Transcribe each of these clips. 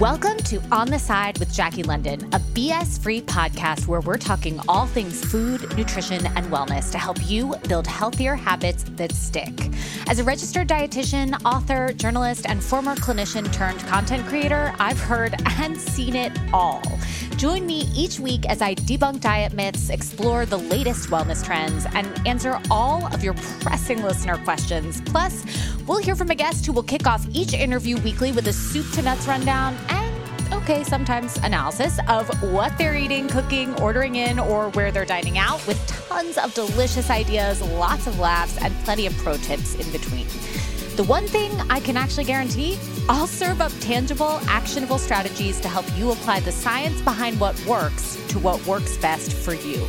Welcome to On the Side with Jackie London, a BS free podcast where we're talking all things food, nutrition, and wellness to help you build healthier habits that stick. As a registered dietitian, author, journalist, and former clinician turned content creator, I've heard and seen it all. Join me each week as I debunk diet myths, explore the latest wellness trends, and answer all of your pressing listener questions. Plus, we'll hear from a guest who will kick off each interview weekly with a soup to nuts rundown and okay, sometimes analysis of what they're eating, cooking, ordering in, or where they're dining out with tons of delicious ideas, lots of laughs, and plenty of pro tips in between. The one thing I can actually guarantee I'll serve up tangible, actionable strategies to help you apply the science behind what works to what works best for you.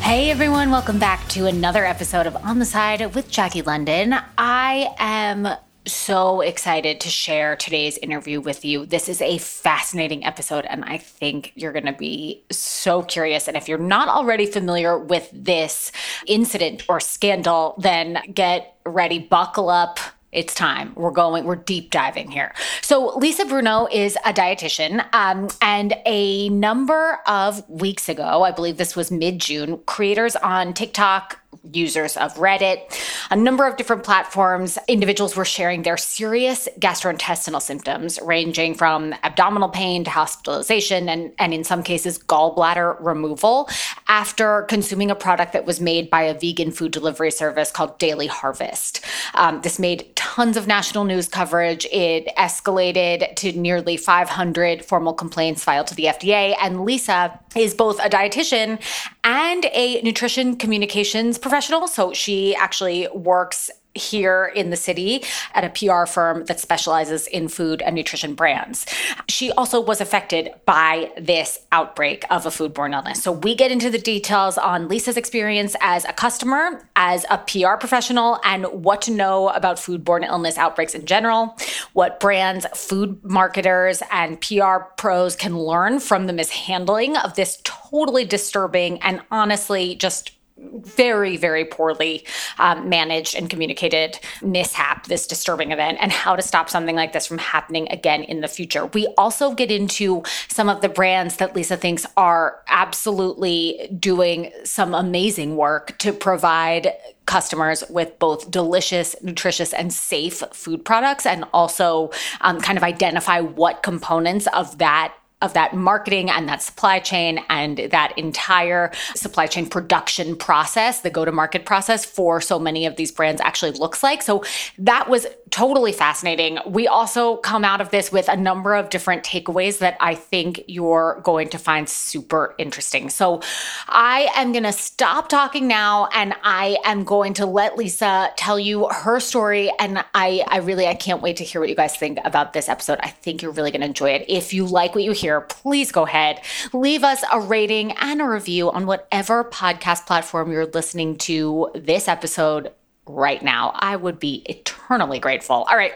Hey everyone, welcome back to another episode of On the Side with Jackie London. I am so excited to share today's interview with you. This is a fascinating episode, and I think you're going to be so curious. And if you're not already familiar with this incident or scandal, then get ready, buckle up it's time. We're going, we're deep diving here. So, Lisa Bruno is a dietitian. Um, and a number of weeks ago, I believe this was mid June, creators on TikTok, users of Reddit, a number of different platforms, individuals were sharing their serious gastrointestinal symptoms, ranging from abdominal pain to hospitalization and, and in some cases, gallbladder removal after consuming a product that was made by a vegan food delivery service called Daily Harvest. Um, this made tons of national news coverage. It escalated to nearly 500 formal complaints filed to the FDA. And Lisa is both a dietitian and a nutrition communications professional. So she actually works here in the city at a PR firm that specializes in food and nutrition brands. She also was affected by this outbreak of a foodborne illness. So we get into the details on Lisa's experience as a customer, as a PR professional, and what to know about foodborne illness outbreaks in general, what brands, food marketers, and PR pros can learn from the mishandling of this totally disturbing and honestly just very, very poorly um, managed and communicated mishap, this disturbing event, and how to stop something like this from happening again in the future. We also get into some of the brands that Lisa thinks are absolutely doing some amazing work to provide customers with both delicious, nutritious, and safe food products, and also um, kind of identify what components of that of that marketing and that supply chain and that entire supply chain production process, the go to market process for so many of these brands actually looks like. So that was totally fascinating. We also come out of this with a number of different takeaways that I think you're going to find super interesting. So I am going to stop talking now and I am going to let Lisa tell you her story and I I really I can't wait to hear what you guys think about this episode. I think you're really going to enjoy it. If you like what you hear here, please go ahead, leave us a rating and a review on whatever podcast platform you're listening to this episode right now. I would be eternally grateful. All right.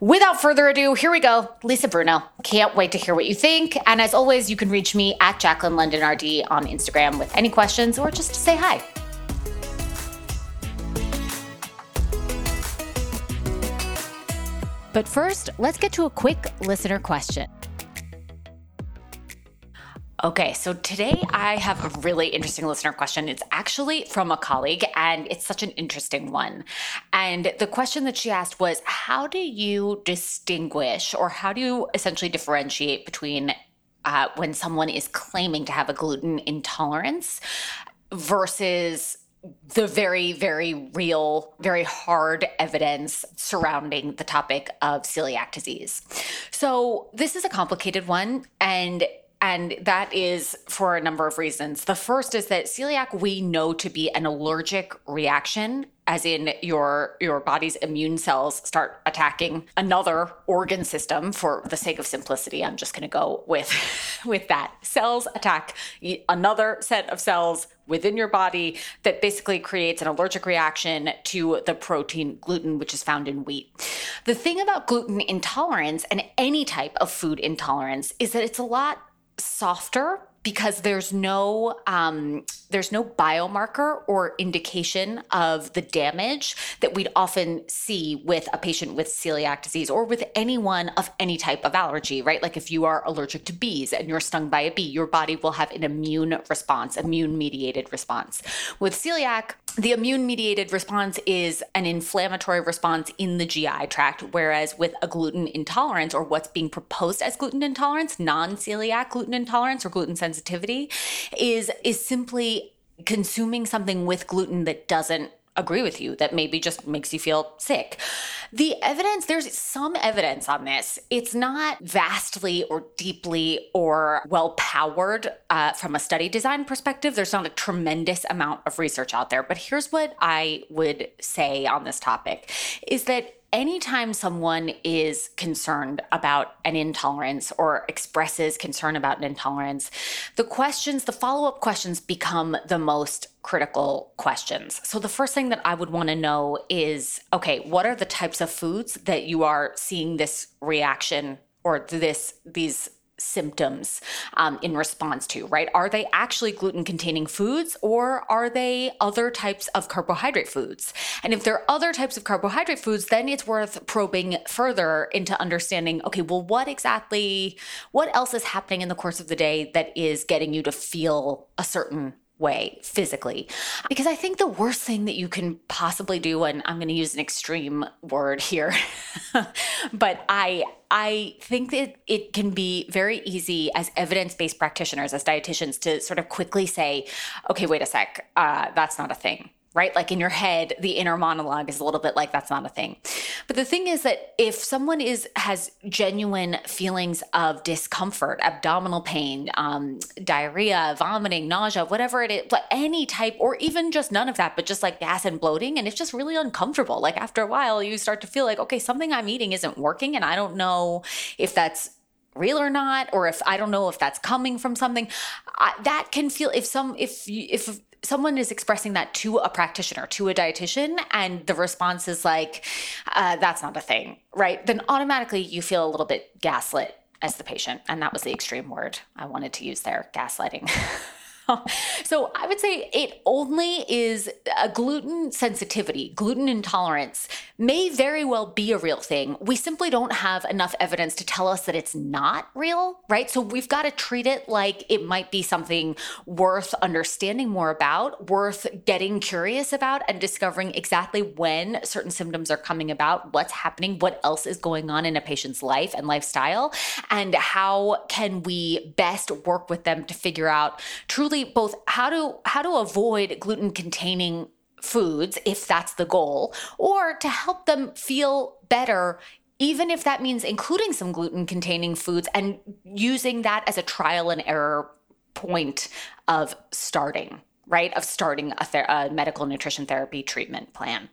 Without further ado, here we go. Lisa Bruno. Can't wait to hear what you think. And as always, you can reach me at Jaclyn London RD on Instagram with any questions or just to say hi. But first, let's get to a quick listener question. Okay, so today I have a really interesting listener question. It's actually from a colleague, and it's such an interesting one. And the question that she asked was How do you distinguish, or how do you essentially differentiate between uh, when someone is claiming to have a gluten intolerance versus the very, very real, very hard evidence surrounding the topic of celiac disease. So, this is a complicated one, and and that is for a number of reasons. The first is that celiac we know to be an allergic reaction as in your your body's immune cells start attacking another organ system for the sake of simplicity. I'm just going to go with with that. Cells attack another set of cells within your body that basically creates an allergic reaction to the protein gluten which is found in wheat. The thing about gluten intolerance and any type of food intolerance is that it's a lot softer because there's no um, there's no biomarker or indication of the damage that we'd often see with a patient with celiac disease or with anyone of any type of allergy, right? Like if you are allergic to bees and you're stung by a bee, your body will have an immune response, immune mediated response. With celiac, the immune mediated response is an inflammatory response in the GI tract, whereas with a gluten intolerance or what's being proposed as gluten intolerance, non celiac gluten intolerance or gluten sensitivity, is, is simply consuming something with gluten that doesn't agree with you that maybe just makes you feel sick. The evidence, there's some evidence on this. It's not vastly or deeply or well powered uh, from a study design perspective. There's not a tremendous amount of research out there. But here's what I would say on this topic is that anytime someone is concerned about an intolerance or expresses concern about an intolerance, the questions, the follow up questions become the most critical questions. So, the first thing that I would want to know is okay, what are the types of foods that you are seeing this reaction or this, these symptoms um, in response to, right? Are they actually gluten containing foods or are they other types of carbohydrate foods? And if they're other types of carbohydrate foods, then it's worth probing further into understanding okay, well, what exactly, what else is happening in the course of the day that is getting you to feel a certain way physically. Because I think the worst thing that you can possibly do, and I'm going to use an extreme word here, but I I think that it can be very easy as evidence-based practitioners, as dietitians, to sort of quickly say, okay, wait a sec, uh, that's not a thing right? Like in your head, the inner monologue is a little bit like that's not a thing. But the thing is that if someone is has genuine feelings of discomfort, abdominal pain, um, diarrhea, vomiting, nausea, whatever it is, any type, or even just none of that, but just like gas and bloating, and it's just really uncomfortable. Like after a while, you start to feel like, okay, something I'm eating isn't working, and I don't know if that's real or not or if i don't know if that's coming from something I, that can feel if some if if someone is expressing that to a practitioner, to a dietitian, and the response is like, uh, that's not a thing, right? Then automatically you feel a little bit gaslit as the patient. And that was the extreme word I wanted to use there gaslighting. so I would say it only is a gluten sensitivity, gluten intolerance may very well be a real thing. We simply don't have enough evidence to tell us that it's not real, right? So we've got to treat it like it might be something worth understanding more about, worth getting curious about, and discovering exactly when certain symptoms are coming about, what's happening, what else is going on in a patient's life and lifestyle, and how can we best work with them to figure out truly both how to how to avoid gluten containing foods if that's the goal or to help them feel better even if that means including some gluten containing foods and using that as a trial and error point of starting right? Of starting a, ther- a medical nutrition therapy treatment plan.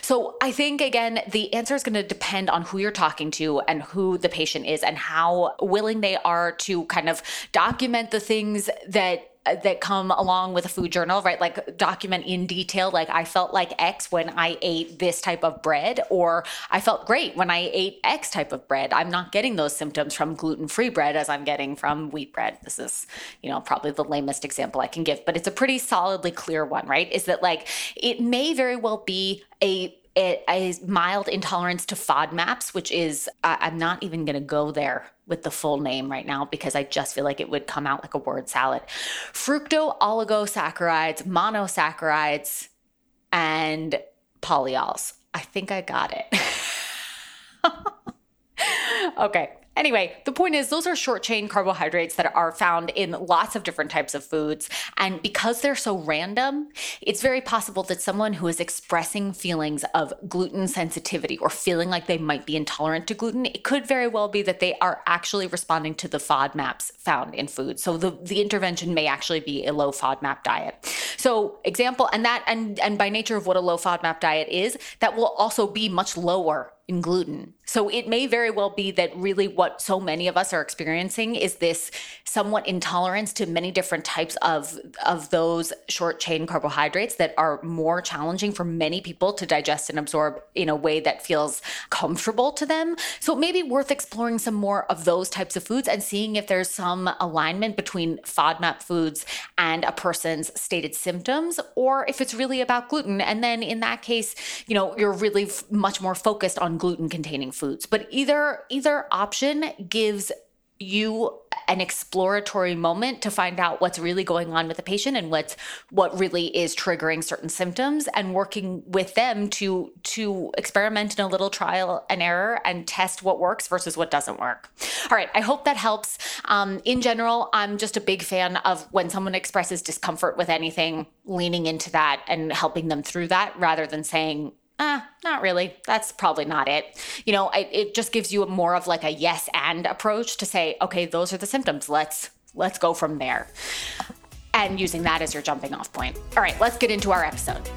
So I think again, the answer is going to depend on who you're talking to and who the patient is and how willing they are to kind of document the things that Uh, that come along with a food journal, right? Like document in detail, like I felt like X when I ate this type of bread, or I felt great when I ate X type of bread. I'm not getting those symptoms from gluten free bread as I'm getting from wheat bread. This is, you know, probably the lamest example I can give, but it's a pretty solidly clear one, right? Is that like it may very well be a a, mild intolerance to FODMAPs, which is, uh, I'm not even going to go there with the full name right now because I just feel like it would come out like a word salad. Fructo oligosaccharides, monosaccharides, and polyols. I think I got it. okay. Anyway, the point is, those are short chain carbohydrates that are found in lots of different types of foods. And because they're so random, it's very possible that someone who is expressing feelings of gluten sensitivity or feeling like they might be intolerant to gluten, it could very well be that they are actually responding to the FODMAPs found in food. So the, the intervention may actually be a low FODMAP diet. So example, and that and and by nature of what a low FODMAP diet is, that will also be much lower in gluten. So it may very well be that really what so many of us are experiencing is this somewhat intolerance to many different types of of those short chain carbohydrates that are more challenging for many people to digest and absorb in a way that feels comfortable to them. So it may be worth exploring some more of those types of foods and seeing if there's some alignment between FODMAP foods and a person's stated symptoms or if it's really about gluten and then in that case, you know, you're really f- much more focused on gluten containing foods. But either either option gives you an exploratory moment to find out what's really going on with the patient and what's what really is triggering certain symptoms and working with them to to experiment in a little trial and error and test what works versus what doesn't work all right i hope that helps um, in general i'm just a big fan of when someone expresses discomfort with anything leaning into that and helping them through that rather than saying ah, not really. That's probably not it. You know, it, it just gives you a more of like a yes and approach to say, okay, those are the symptoms. Let's let's go from there. And using that as your jumping off point. All right, let's get into our episode.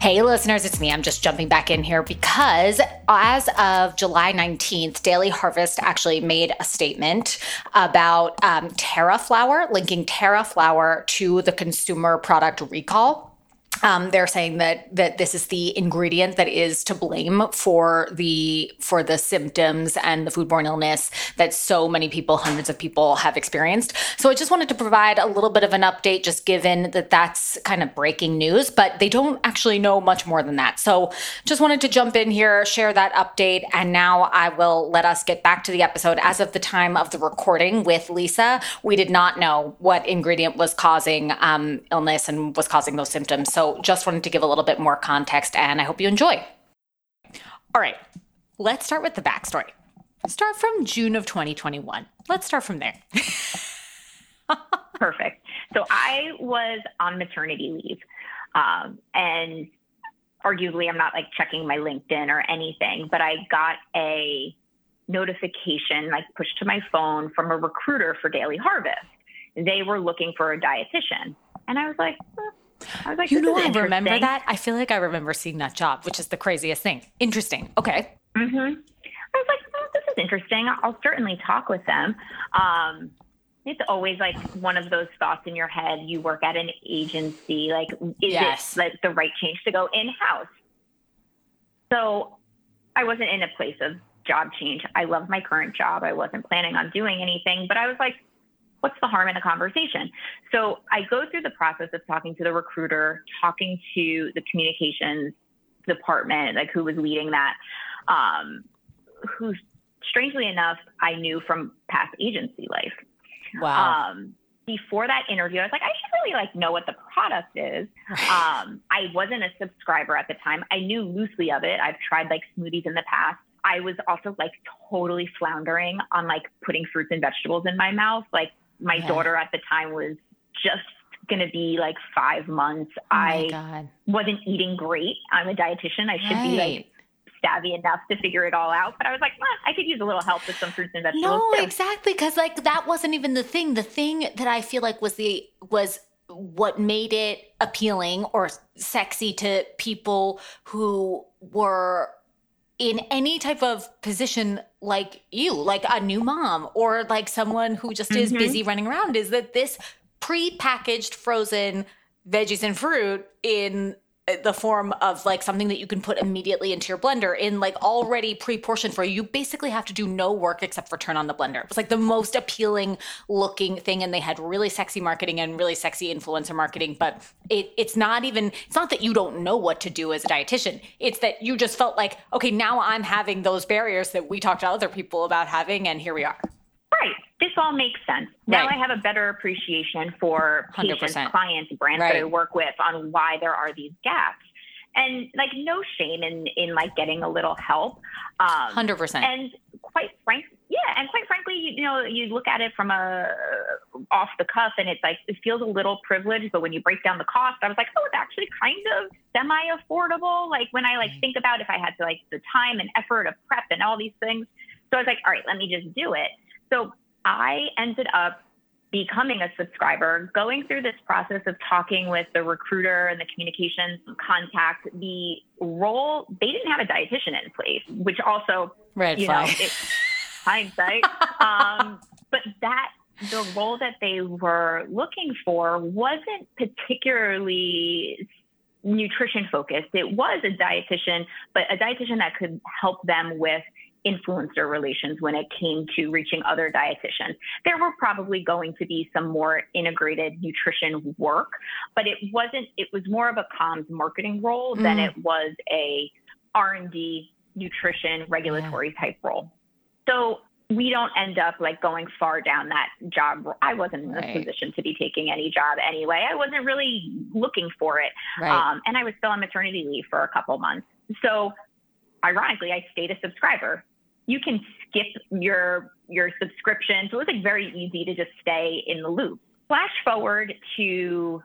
Hey, listeners, it's me. I'm just jumping back in here because as of July 19th, Daily Harvest actually made a statement about um, tara flour, linking tara flour to the consumer product recall. Um, they're saying that that this is the ingredient that is to blame for the for the symptoms and the foodborne illness that so many people, hundreds of people, have experienced. So I just wanted to provide a little bit of an update, just given that that's kind of breaking news, but they don't actually know much more than that. So just wanted to jump in here, share that update, and now I will let us get back to the episode. As of the time of the recording with Lisa, we did not know what ingredient was causing um, illness and was causing those symptoms. So just wanted to give a little bit more context, and I hope you enjoy. All right, let's start with the backstory. Start from June of 2021. Let's start from there. Perfect. So I was on maternity leave, um, and arguably, I'm not like checking my LinkedIn or anything, but I got a notification like pushed to my phone from a recruiter for Daily Harvest. They were looking for a dietitian, and I was like, eh, like, you know, I remember that. I feel like I remember seeing that job, which is the craziest thing. Interesting. Okay. Mm-hmm. I was like, oh, this is interesting. I'll certainly talk with them. Um, it's always like one of those thoughts in your head. You work at an agency, like, is yes. it like the right change to go in house? So I wasn't in a place of job change. I love my current job. I wasn't planning on doing anything, but I was like, what's the harm in a conversation? So I go through the process of talking to the recruiter, talking to the communications department, like who was leading that, um, who strangely enough I knew from past agency life. Wow. Um, before that interview, I was like, I should really like know what the product is. Um, I wasn't a subscriber at the time. I knew loosely of it. I've tried like smoothies in the past. I was also like totally floundering on like putting fruits and vegetables in my mouth. Like my yeah. daughter at the time was just going to be like five months. Oh I God. wasn't eating great. I'm a dietitian. I should right. be like savvy enough to figure it all out. But I was like, well, I could use a little help with some fruits and vegetables. No, too. exactly. Cause like that wasn't even the thing. The thing that I feel like was the, was what made it appealing or sexy to people who were in any type of position like you, like a new mom or like someone who just mm-hmm. is busy running around, is that this pre-packaged frozen veggies and fruit in Uh, the form of like something that you can put immediately into your blender in like already pre-portioned for you. You basically have to do no work except for turn on the blender. It was like the most appealing looking thing and they had really sexy marketing and really sexy influencer marketing, but it, it's not even it's not that you don't know what to do as a dietitian. It's that you just felt like, okay, now I'm having those barriers that we talked to other people about having and here we are. Right. This all makes sense. Now right. I have a better appreciation for patients, 100%. clients, brands right. that I work with on why there are these gaps. And like no shame in in like getting a little help. Um, Hundred percent. And quite frank, yeah, and quite frankly, you, you know, you look at it from a off the cuff, and it's like it feels a little privileged. But when you break down the cost, I was like, oh, it's actually kind of semi affordable. Like when I like mm-hmm. think about if I had to like the time and effort of prep and all these things. So I was like, all right, let me just do it. So I ended up becoming a subscriber, going through this process of talking with the recruiter and the communications contact, the role, they didn't have a dietitian in place, which also, Red you flag. know, it, hindsight. um, but that the role that they were looking for wasn't particularly nutrition focused. It was a dietitian, but a dietitian that could help them with influencer relations when it came to reaching other dietitians. There were probably going to be some more integrated nutrition work, but it wasn't it was more of a comms marketing role mm. than it was a R&D nutrition regulatory yeah. type role. So we don't end up like going far down that job. I wasn't in right. a position to be taking any job anyway. I wasn't really looking for it. Right. Um, and I was still on maternity leave for a couple months. So ironically, I stayed a subscriber. You can skip your your subscription. So it was like very easy to just stay in the loop. Flash forward to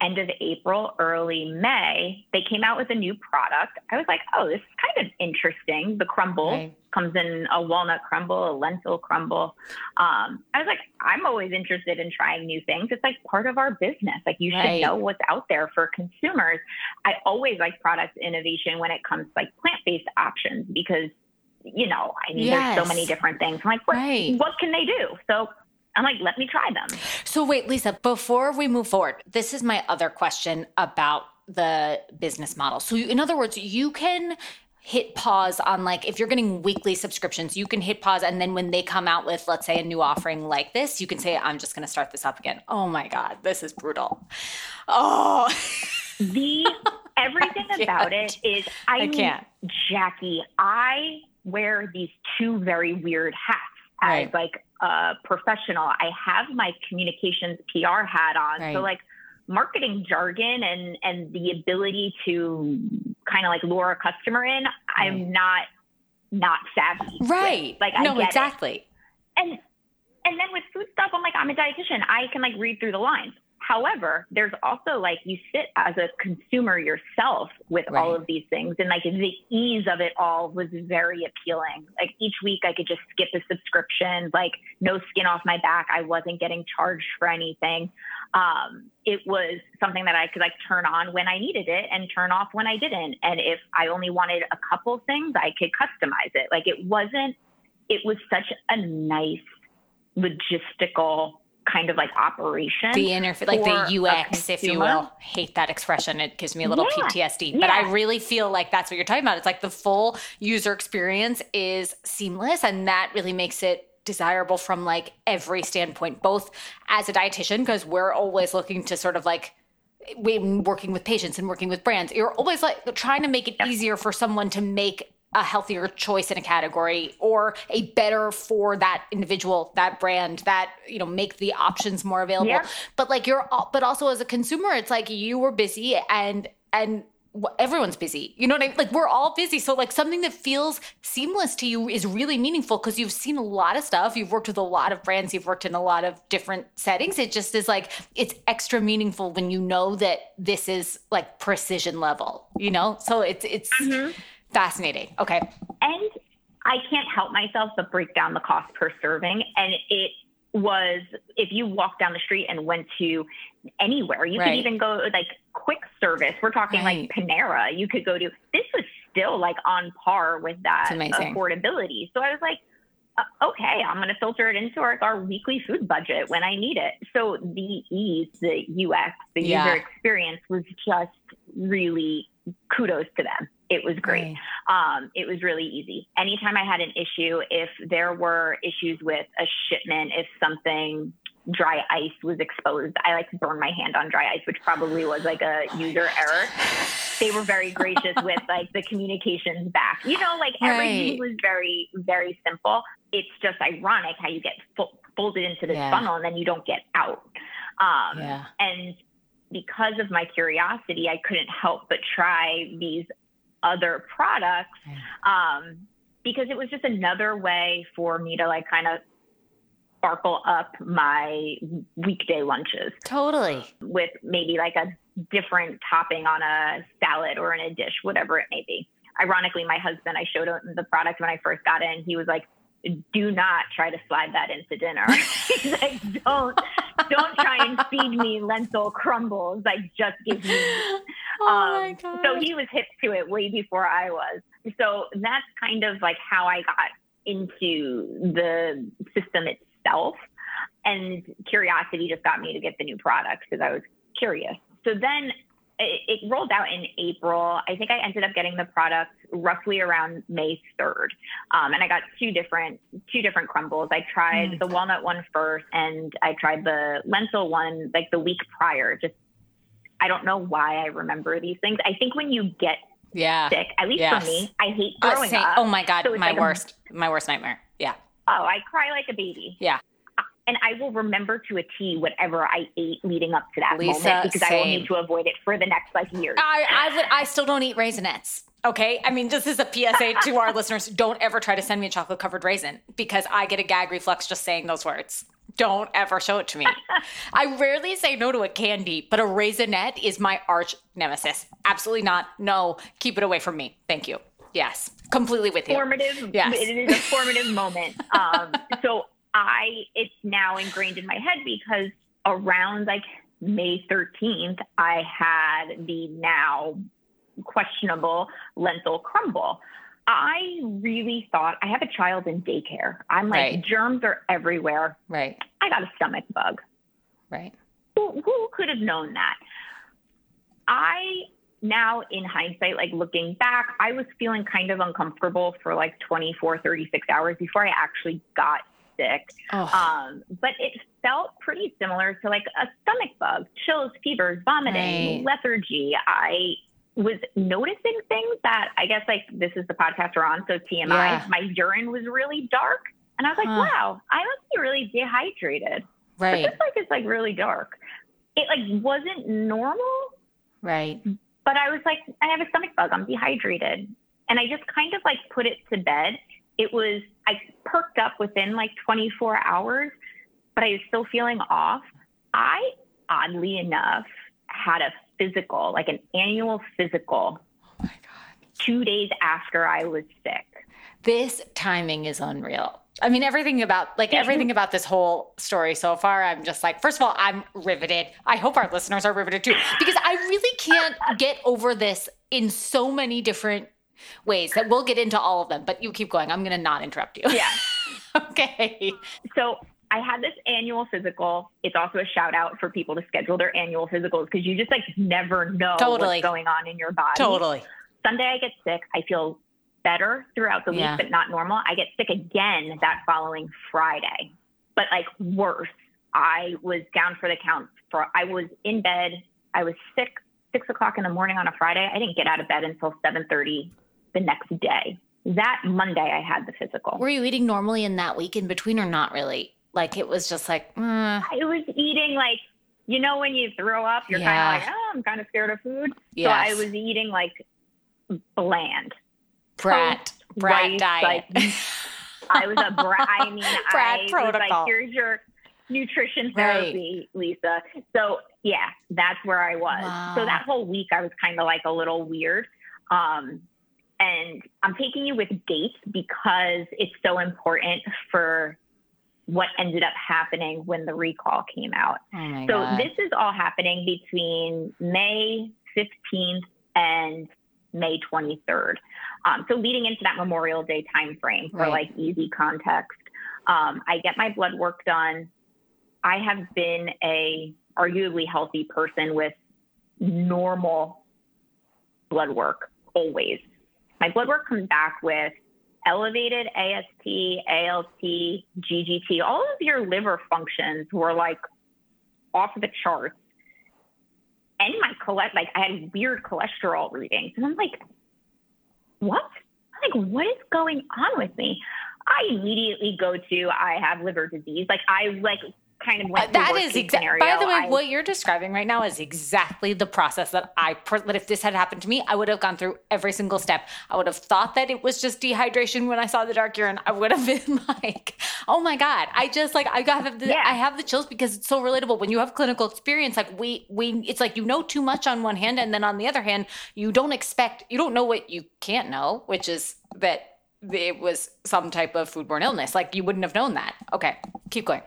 end of April, early May, they came out with a new product. I was like, oh, this is kind of interesting. The crumble right. comes in a walnut crumble, a lentil crumble. Um, I was like, I'm always interested in trying new things. It's like part of our business. Like you right. should know what's out there for consumers. I always like product innovation when it comes to like plant-based options because you know, I mean, yes. there's so many different things. I'm like, what, right. what can they do? So I'm like, let me try them. So, wait, Lisa, before we move forward, this is my other question about the business model. So, in other words, you can hit pause on like if you're getting weekly subscriptions you can hit pause and then when they come out with let's say a new offering like this you can say i'm just going to start this up again oh my god this is brutal oh the everything about it is i, I can't jackie i wear these two very weird hats as like a professional. I have my communications PR hat on. Right. So like marketing jargon and and the ability to kind of like lure a customer in, right. I'm not not savvy. Right. With. Like no, exactly. It. And and then with food stuff, I'm like, I'm a dietitian. I can like read through the lines. However, there's also like you sit as a consumer yourself with right. all of these things, and like the ease of it all was very appealing. Like each week, I could just skip a subscription, like no skin off my back. I wasn't getting charged for anything. Um, it was something that I could like turn on when I needed it and turn off when I didn't. And if I only wanted a couple things, I could customize it. Like it wasn't. It was such a nice logistical kind of like operation. The interface, like the UX, if you will. Hate that expression. It gives me a little yeah. PTSD. But yeah. I really feel like that's what you're talking about. It's like the full user experience is seamless, and that really makes it desirable from like every standpoint, both as a dietitian, because we're always looking to sort of like when working with patients and working with brands. You're always like trying to make it easier for someone to make a healthier choice in a category or a better for that individual that brand that you know make the options more available. Yeah. but like you're but also as a consumer it's like you were busy and and everyone's busy. You know what i mean? Like we're all busy. So like something that feels seamless to you is really meaningful because you've seen a lot of stuff. You've worked with a lot of brands. You've worked in a lot of different settings. It just is like it's extra meaningful when you know that this is like precision level you know? So it's it's mm-hmm Fascinating. Okay. And I can't help myself but break down the cost per serving. And it was if you walk down the street and went to anywhere, you right. could even go like quick service. We're talking right. like Panera. You could go to this was still like on par with that affordability. So I was like, uh, okay, I'm going to filter it into our, our, weekly food budget when I need it. So the ease, the UX, the yeah. user experience was just really kudos to them. It was great. Right. Um, it was really easy. Anytime I had an issue, if there were issues with a shipment, if something dry ice was exposed, I like to burn my hand on dry ice, which probably was like a user error. They were very gracious with like the communications back. You know, like everything right. was very, very simple. It's just ironic how you get folded into this yeah. funnel and then you don't get out. Um, yeah. And because of my curiosity, I couldn't help but try these other products um, because it was just another way for me to like kind of sparkle up my weekday lunches. Totally. With maybe like a different topping on a salad or in a dish, whatever it may be. Ironically, my husband, I showed him the product when I first got in. He was like, do not try to slide that into dinner. He's like, don't, don't try and feed me lentil crumbles. Like, just give me. Oh um, my God. So he was hip to it way before I was. So that's kind of like how I got into the system itself. And curiosity just got me to get the new products because I was curious. So then it, it, rolled out in April. I think I ended up getting the product roughly around May 3rd. Um, and I got two different, two different crumbles. I tried mm. the walnut one first and I tried the lentil one like the week prior. Just, I don't know why I remember these things. I think when you get yeah. sick, at least yes. for me, I hate uh, throwing uh, up. Oh my God. So my like worst, a, my worst nightmare. Yeah. Oh, I cry like a baby. Yeah and I will remember to a T whatever I ate leading up to that Lisa, moment because same. I will need to avoid it for the next like years. I I, would, I still don't eat Raisinets. Okay, I mean, this is a PSA to our listeners: don't ever try to send me a chocolate covered raisin because I get a gag reflex just saying those words. Don't ever show it to me. I rarely say no to a candy, but a Raisinet is my arch nemesis. Absolutely not. No, keep it away from me. Thank you. Yes, completely with you. Formative. Yes. It is a formative moment. Um, so I it's now ingrained in my head because around like May 13th, I had the now questionable lentil crumble. I really thought I have a child in daycare. I'm like, right. germs are everywhere. Right. I got a stomach bug. Right. Who, who could have known that? I now in hindsight, like looking back, I was feeling kind of uncomfortable for like 24, 36 hours before I actually got sick. Oh. Um, but it felt pretty similar to like a stomach bug, chills, fevers, vomiting, right. lethargy. I was noticing things that I guess like this is the podcast we're on, so TMI. Yeah. My urine was really dark, and I was like, huh. wow, I must be really dehydrated. Right. But this like it's like really dark. It like wasn't normal. Right. But I was like, I have a stomach bug. I'm dehydrated. And I just kind of like put it to bed it was, I perked up within like 24 hours, but I was still feeling off. I, oddly enough, had a physical, like an annual physical, oh two days after I was sick. This timing is unreal. I mean, everything about like everything about this whole story so far, I'm just like, first of all, I'm riveted. I hope our listeners are riveted too, because I really can't get over this in so many different ways that we'll get into all of them, but you keep going. I'm going to not interrupt you. Yeah. okay. So I had this annual physical. It's also a shout out for people to schedule their annual physicals because you just like never know totally. what's going on in your body. Totally. Sunday I get sick. I feel better throughout the week, yeah. but not normal. I get sick again that following Friday, but like worse. I was down for the count for, I was in bed. I was sick six o'clock in the morning on a Friday. I didn't get out of bed until 730 the next day. That Monday, I had the physical. Were you eating normally in that week in between, or not really? Like it was just like, uh. I was eating like, you know, when you throw up, you're yeah. kind of like, oh, I'm kind of scared of food. Yes. So I was eating like bland. Brat, brat diet. Like, I was a brat. I mean, brat I protocol. was like, here's your nutrition therapy, right. Lisa. So yeah, that's where I was. Wow. So that whole week, I was kind of like a little weird. Um, and I'm taking you with dates because it's so important for what ended up happening when the recall came out. Oh so God. this is all happening between May 15th and May 23rd. Um, so leading into that Memorial Day timeframe for right. like easy context, um, I get my blood work done. I have been a arguably healthy person with normal blood work always my blood work comes back with elevated AST, ALT, GGT. All of your liver functions were like off the charts. And my cholesterol, like I had weird cholesterol readings. And I'm like, what? Like, what is going on with me? I immediately go to, I have liver disease. Like I like kind of went uh, that is exactly by the way I, what you're describing right now is exactly the process that i that if this had happened to me i would have gone through every single step i would have thought that it was just dehydration when i saw the dark urine i would have been like oh my god i just like i got the, yeah. i have the chills because it's so relatable when you have clinical experience like we we it's like you know too much on one hand and then on the other hand you don't expect you don't know what you can't know which is that it was some type of foodborne illness. Like you wouldn't have known that. Okay, keep going.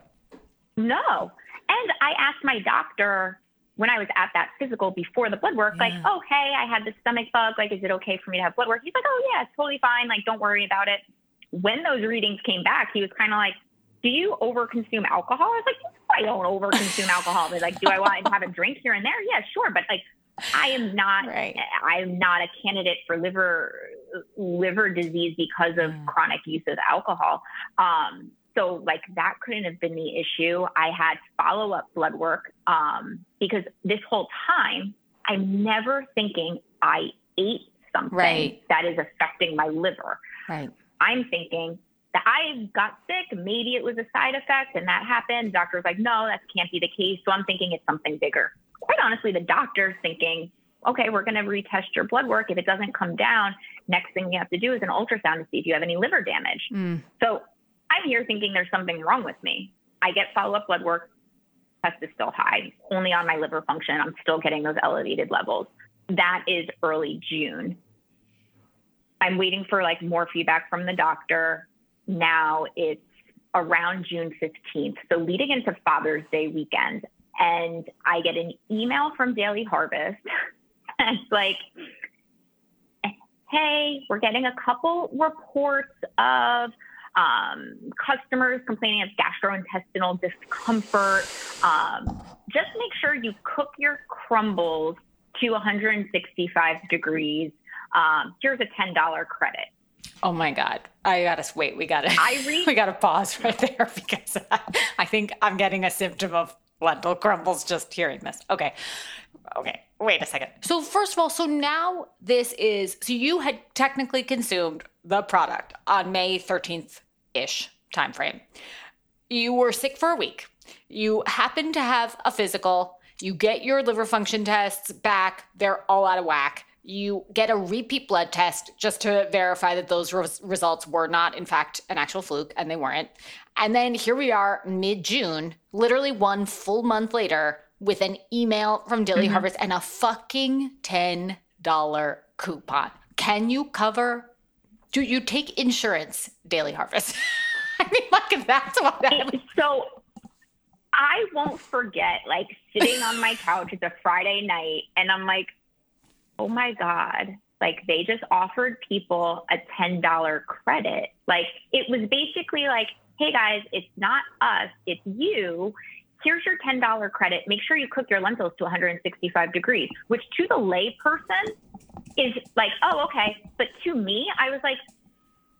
No. And I asked my doctor when I was at that physical before the blood work, yeah. like, oh, hey, I had the stomach bug. Like, is it okay for me to have blood work? He's like, oh, yeah, it's totally fine. Like, don't worry about it. When those readings came back, he was kind of like, do you overconsume alcohol? I was like, I don't overconsume alcohol. But like, do I want to have a drink here and there? Yeah, sure. But like, I am not, right. I am not a candidate for liver, liver disease because of mm. chronic use of alcohol. Um, so like that couldn't have been the issue. I had follow up blood work um, because this whole time I'm never thinking I ate something right. that is affecting my liver. Right. I'm thinking that I got sick. Maybe it was a side effect and that happened. Doctor was like, no, that can't be the case. So I'm thinking it's something bigger. Quite honestly, the doctor's thinking, okay, we're going to retest your blood work. If it doesn't come down, next thing you have to do is an ultrasound to see if you have any liver damage. Mm. So I'm here thinking there's something wrong with me. I get follow up blood work, test is still high, only on my liver function. I'm still getting those elevated levels. That is early June. I'm waiting for like more feedback from the doctor. Now it's around June 15th. So leading into Father's Day weekend. And I get an email from Daily Harvest. it's like, hey, we're getting a couple reports of um, customers complaining of gastrointestinal discomfort. Um, just make sure you cook your crumbles to 165 degrees. Um, here's a $10 credit. Oh my God. I gotta wait. We gotta, we gotta pause right there because I, I think I'm getting a symptom of lentil crumbles just hearing this. Okay. Okay. Wait a second. So first of all, so now this is, so you had technically consumed the product on May 13th ish time frame. You were sick for a week. You happen to have a physical. You get your liver function tests back. They're all out of whack. You get a repeat blood test just to verify that those res- results were not, in fact, an actual fluke, and they weren't. And then here we are, mid June, literally one full month later, with an email from Daily mm-hmm. Harvest and a fucking $10 coupon. Can you cover do you take insurance, Daily Harvest? I mean, like that's what. I so I won't forget, like sitting on my couch. It's a Friday night, and I'm like, oh my god. Like they just offered people a $10 credit. Like it was basically like, hey guys, it's not us, it's you here's your $10 credit. Make sure you cook your lentils to 165 degrees, which to the lay person is like, oh, okay. But to me, I was like,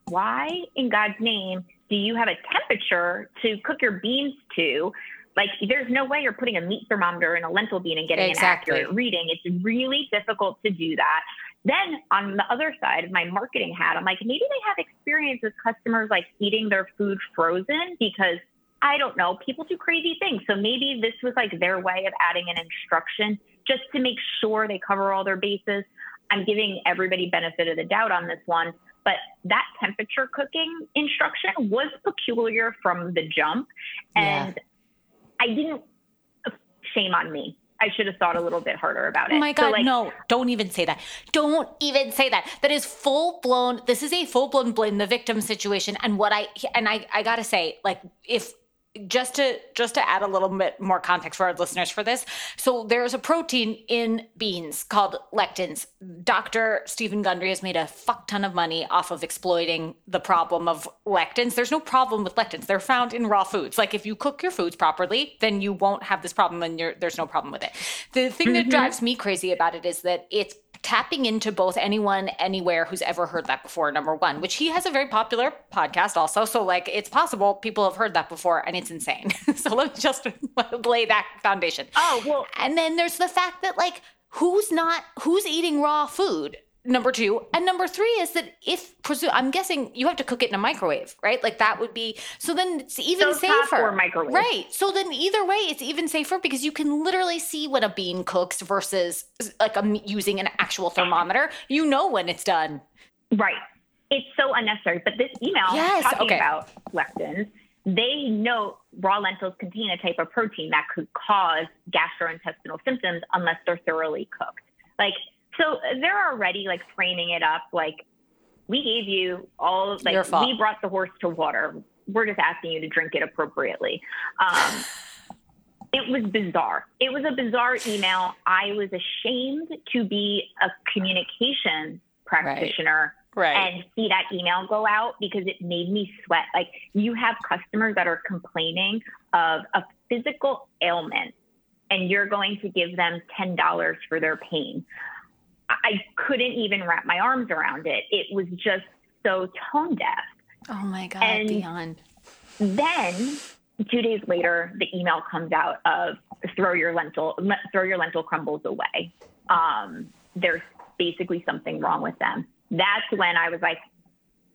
why in God's name do you have a temperature to cook your beans to? Like, there's no way you're putting a meat thermometer in a lentil bean and getting exactly. an accurate reading. It's really difficult to do that. Then on the other side of my marketing hat, I'm like, maybe they have experience with customers like eating their food frozen because I don't know, people do crazy things. So maybe this was like their way of adding an instruction just to make sure they cover all their bases. I'm giving everybody benefit of the doubt on this one, but that temperature cooking instruction was peculiar from the jump. And yeah. I didn't, shame on me. I should have thought a little bit harder about it. Oh my God, so like, no, don't even say that. Don't even say that. That is full blown, this is a full blown blame the victim situation. And what I, and I, I gotta say, like, if just to just to add a little bit more context for our listeners for this. So there's a protein in beans called lectins. Dr Steven Gundry has made a fuck ton of money off of exploiting the problem of lectins. There's no problem with lectins. They're found in raw foods. Like if you cook your foods properly then you won't have this problem and there's no problem with it. The thing mm-hmm. that drives me crazy about it is that it's tapping into both anyone anywhere who's ever heard that before number one which he has a very popular podcast also. So like it's possible people have heard that before and it's insane. So let me just lay that foundation. Oh well and then there's the fact that like who's not who's eating raw food number two. And number three is that if presume i'm guessing you have to cook it in a microwave right? Like that would be so then it's even safer. so safer. microwave. right. So then either way it's even safer because you can literally see when a bean cooks versus like a, using an actual thermometer. You know when it's done. Right. It's so unnecessary. But this email yes, talking okay. about lectins they note raw lentils contain a type of protein that could cause gastrointestinal symptoms unless they're thoroughly cooked. Like so they're already like framing it up like we gave you all like we brought the horse to water. We're just asking you to drink it appropriately. Um, it was bizarre. It was a bizarre email. I was ashamed to be a communication practitioner right. Right. and see that email go out because it made me sweat. Like you have customers that are complaining of a physical ailment and you're going to give them $10 for their pain. I couldn't even wrap my arms around it. It was just so tone deaf. Oh my God, and beyond. Then two days later, the email comes out of throw your lentil, throw your lentil crumbles away. Um, there's basically something wrong with them. That's when I was like,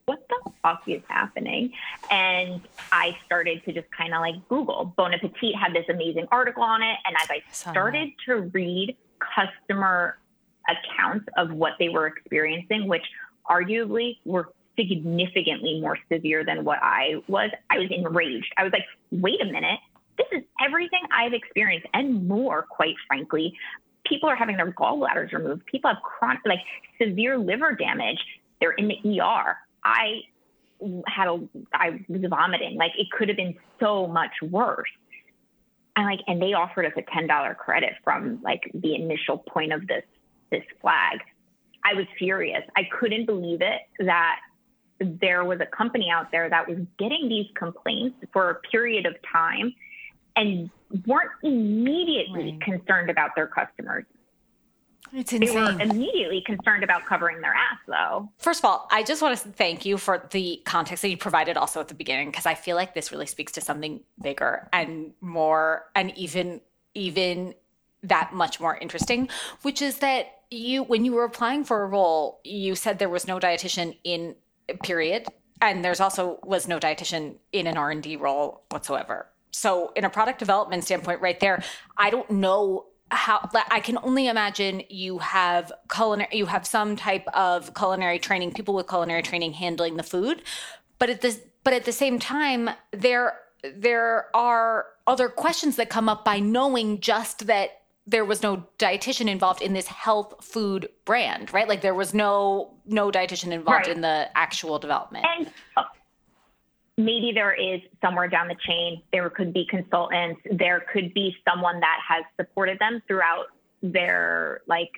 what the fuck is happening? And I started to just kind of like Google. Bon Appetit had this amazing article on it. And as I started to read customer accounts of what they were experiencing, which arguably were significantly more severe than what I was, I was enraged. I was like, wait a minute. This is everything I've experienced and more, quite frankly. People are having their gallbladders removed. People have chronic, like severe liver damage. They're in the ER. I had a, I was vomiting. Like it could have been so much worse. And like, and they offered us a $10 credit from like the initial point of this, this flag. I was furious. I couldn't believe it that there was a company out there that was getting these complaints for a period of time and weren't immediately right. concerned about their customers. It's insane. They were immediately concerned about covering their ass, though. First of all, I just want to thank you for the context that you provided also at the beginning, because I feel like this really speaks to something bigger and more, and even even that much more interesting, which is that you, when you were applying for a role, you said there was no dietitian in period, and there's also was no dietitian in an R and D role whatsoever. So, in a product development standpoint, right there, I don't know how I can only imagine you have culinary you have some type of culinary training people with culinary training handling the food but at this but at the same time there there are other questions that come up by knowing just that there was no dietitian involved in this health food brand right like there was no no dietitian involved right. in the actual development and uh, maybe there is somewhere down the chain, there could be consultants, there could be someone that has supported them throughout their like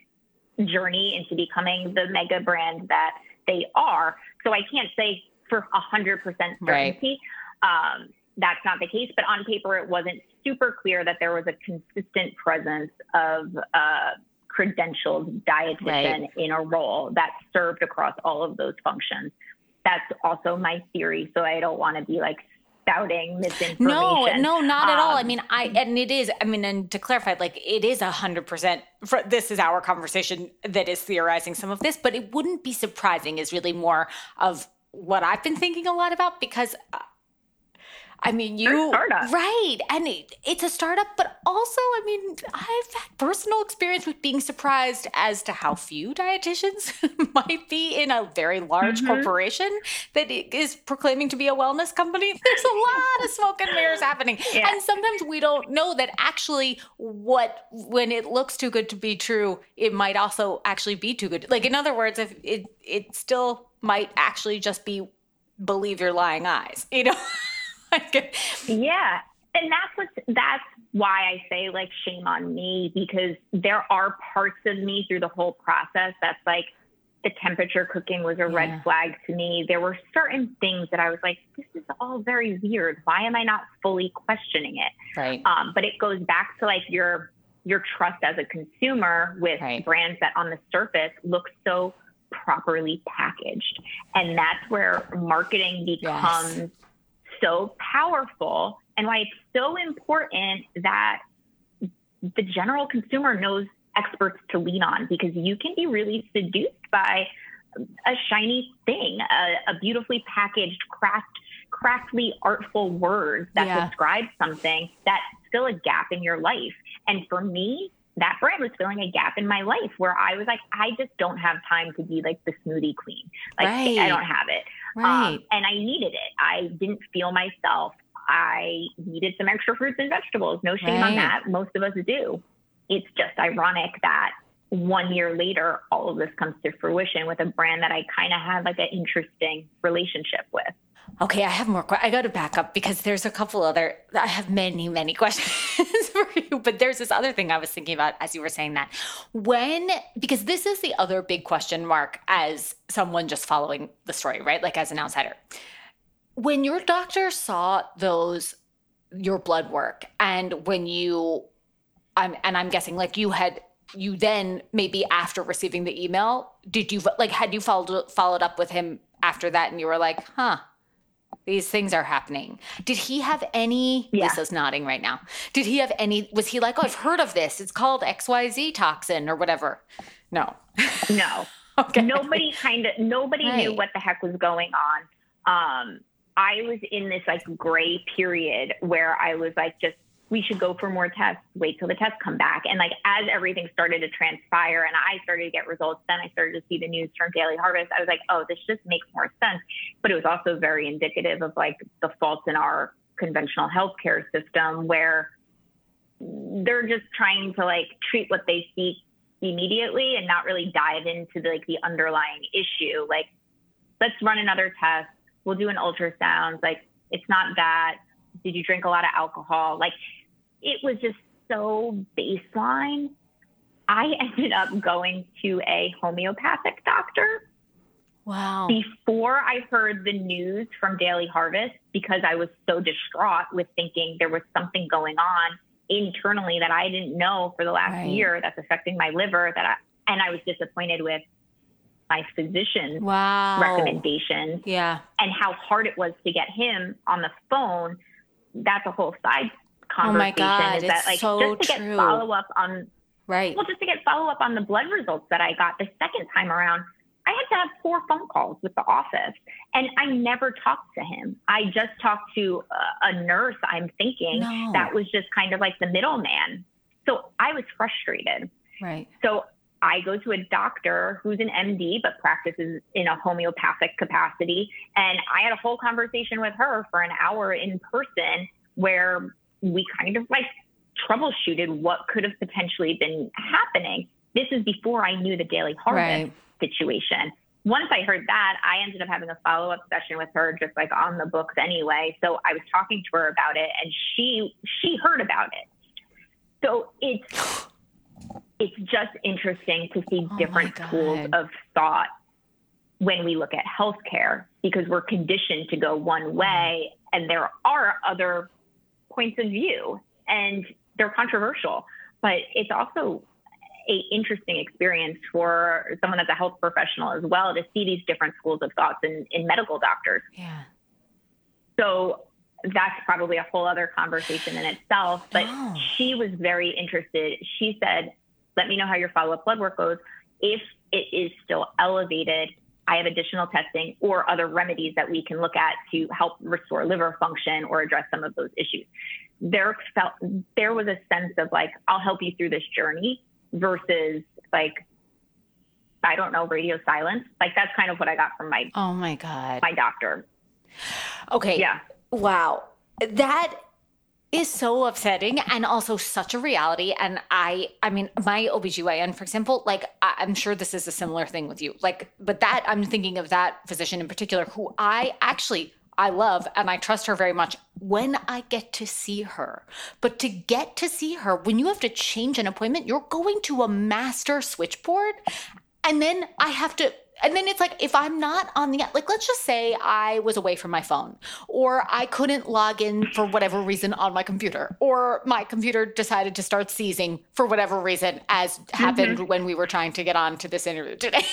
journey into becoming the mega brand that they are. So I can't say for a hundred percent certainty. Right. Um, that's not the case, but on paper, it wasn't super clear that there was a consistent presence of uh, credentialed dietitian right. in a role that served across all of those functions that's also my theory. So I don't want to be like spouting misinformation. No, no, not at all. I um, mean, I and it is. I mean, and to clarify, like it is a hundred percent. For this is our conversation that is theorizing some of this, but it wouldn't be surprising. Is really more of what I've been thinking a lot about because uh, I mean, you right, and it, it's a startup, but also, I mean, I've had personal experience with being surprised as to how few dietitians might be in a very large mm-hmm. corporation that is proclaiming to be a wellness company. There's a lot of smoke and mirrors happening, yeah. and sometimes we don't know that actually what when it looks too good to be true, it might also actually be too good. Like in other words, if it it still might actually just be believe your lying eyes, you know. yeah. And that's what that's why I say like shame on me because there are parts of me through the whole process that's like the temperature cooking was a yeah. red flag to me. There were certain things that I was like, this is all very weird. Why am I not fully questioning it? Right. Um, but it goes back to like your your trust as a consumer with right. brands that on the surface look so properly packaged. And that's where marketing becomes yes so powerful and why it's so important that the general consumer knows experts to lean on because you can be really seduced by a shiny thing, a, a beautifully packaged, craft, craftly, artful words that yeah. describe something that fill a gap in your life. And for me, that brand was filling a gap in my life where I was like, I just don't have time to be like the smoothie queen. Like right. I don't have it. Um, right. Um, and I needed it. I didn't feel myself. I needed some extra fruits and vegetables. No shame right. on that. Most of us do. It's just ironic that one year later, all of this comes to fruition with a brand that I kind of had like an interesting relationship with. Okay, I have more. I got to back up because there's a couple other. I have many, many questions for you, but there's this other thing I was thinking about as you were saying that. When because this is the other big question mark as someone just following the story, right? Like as an outsider. When your doctor saw those your blood work and when you I'm and I'm guessing like you had you then maybe after receiving the email, did you like had you followed followed up with him after that and you were like, "Huh, these things are happening. Did he have any? Yeah. Lisa's nodding right now. Did he have any? Was he like, oh, I've heard of this. It's called XYZ toxin or whatever? No. No. okay. Nobody kind of, nobody right. knew what the heck was going on. Um, I was in this like gray period where I was like just we should go for more tests, wait till the tests come back. And like as everything started to transpire and I started to get results, then I started to see the news from Daily Harvest. I was like, oh, this just makes more sense. But it was also very indicative of like the faults in our conventional healthcare system where they're just trying to like treat what they see immediately and not really dive into the, like the underlying issue. Like, let's run another test. We'll do an ultrasound. Like, it's not that. Did you drink a lot of alcohol? Like, it was just so baseline. I ended up going to a homeopathic doctor. Wow. Before I heard the news from Daily Harvest, because I was so distraught with thinking there was something going on internally that I didn't know for the last right. year that's affecting my liver that I, and I was disappointed with my physician's wow. recommendation. Yeah. And how hard it was to get him on the phone. That's a whole side conversation. Oh my God, is that like so just to get follow up on right? Well, just to get follow up on the blood results that I got the second time around, I had to have four phone calls with the office, and I never talked to him. I just talked to a, a nurse. I'm thinking no. that was just kind of like the middleman. So I was frustrated. Right. So I go to a doctor who's an MD but practices in a homeopathic capacity. And I had a whole conversation with her for an hour in person where we kind of like troubleshooted what could have potentially been happening. This is before I knew the Daily Harvest right. situation. Once I heard that, I ended up having a follow up session with her, just like on the books anyway. So I was talking to her about it, and she she heard about it. So it's it's just interesting to see oh different schools of thought when we look at healthcare because we're conditioned to go one way, and there are other points of view and they're controversial, but it's also a interesting experience for someone as a health professional as well to see these different schools of thoughts in, in medical doctors. Yeah. So that's probably a whole other conversation in itself. But oh. she was very interested. She said, let me know how your follow up blood work goes. If it is still elevated, I have additional testing or other remedies that we can look at to help restore liver function or address some of those issues. There felt there was a sense of like, I'll help you through this journey versus like, I don't know, radio silence. Like that's kind of what I got from my oh my god my doctor. Okay. Yeah. Wow. That is so upsetting and also such a reality and i i mean my obgyn for example like i'm sure this is a similar thing with you like but that i'm thinking of that physician in particular who i actually I love and I trust her very much when I get to see her. But to get to see her, when you have to change an appointment, you're going to a master switchboard. And then I have to and then it's like if i'm not on the like let's just say i was away from my phone or i couldn't log in for whatever reason on my computer or my computer decided to start seizing for whatever reason as happened mm-hmm. when we were trying to get on to this interview today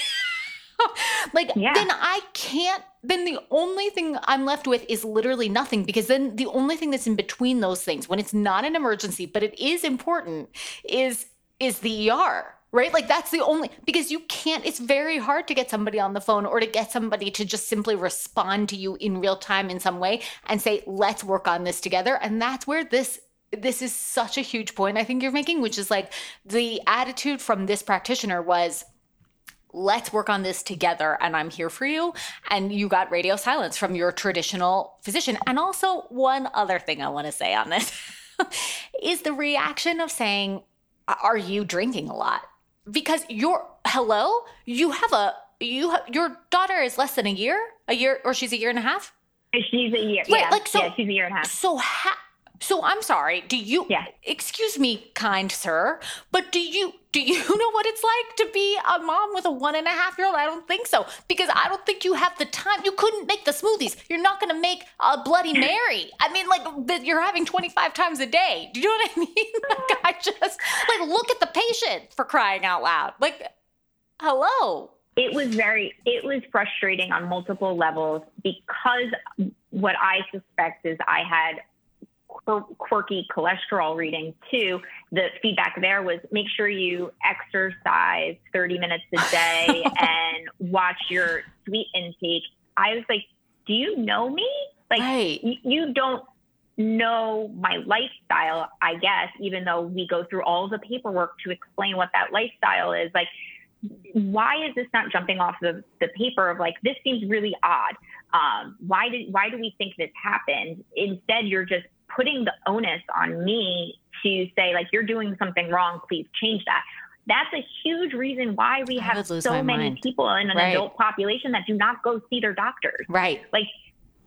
like yeah. then i can't then the only thing i'm left with is literally nothing because then the only thing that's in between those things when it's not an emergency but it is important is is the er right? Like that's the only because you can't it's very hard to get somebody on the phone or to get somebody to just simply respond to you in real time in some way and say let's work on this together. And that's where this this is such a huge point I think you're making which is like the attitude from this practitioner was let's work on this together and I'm here for you. And you got radio silence from your traditional physician. And also one other thing I want to say on this is the reaction of saying are you drinking a lot because you're hello, you have a you have, your daughter is less than a year, a year or she's a year and a half. She's a year. Right, yeah, like so. Yeah, she's a year and a half. So ha- so I'm sorry. Do you? Yeah. Excuse me, kind sir, but do you do you know what it's like to be a mom with a one and a half year old? I don't think so because I don't think you have the time. You couldn't make the smoothies. You're not going to make a Bloody Mary. I mean, like you're having 25 times a day. Do you know what I mean? Like I just like look at the patient for crying out loud. Like, hello. It was very. It was frustrating on multiple levels because what I suspect is I had quirky cholesterol reading too, the feedback there was make sure you exercise 30 minutes a day and watch your sweet intake. I was like, do you know me? Like, right. y- you don't know my lifestyle, I guess, even though we go through all the paperwork to explain what that lifestyle is. Like, why is this not jumping off the, the paper of like, this seems really odd? Um, why did, why do we think this happened? Instead, you're just putting the onus on me to say like you're doing something wrong. Please change that. That's a huge reason why we have so many mind. people in an right. adult population that do not go see their doctors. Right. Like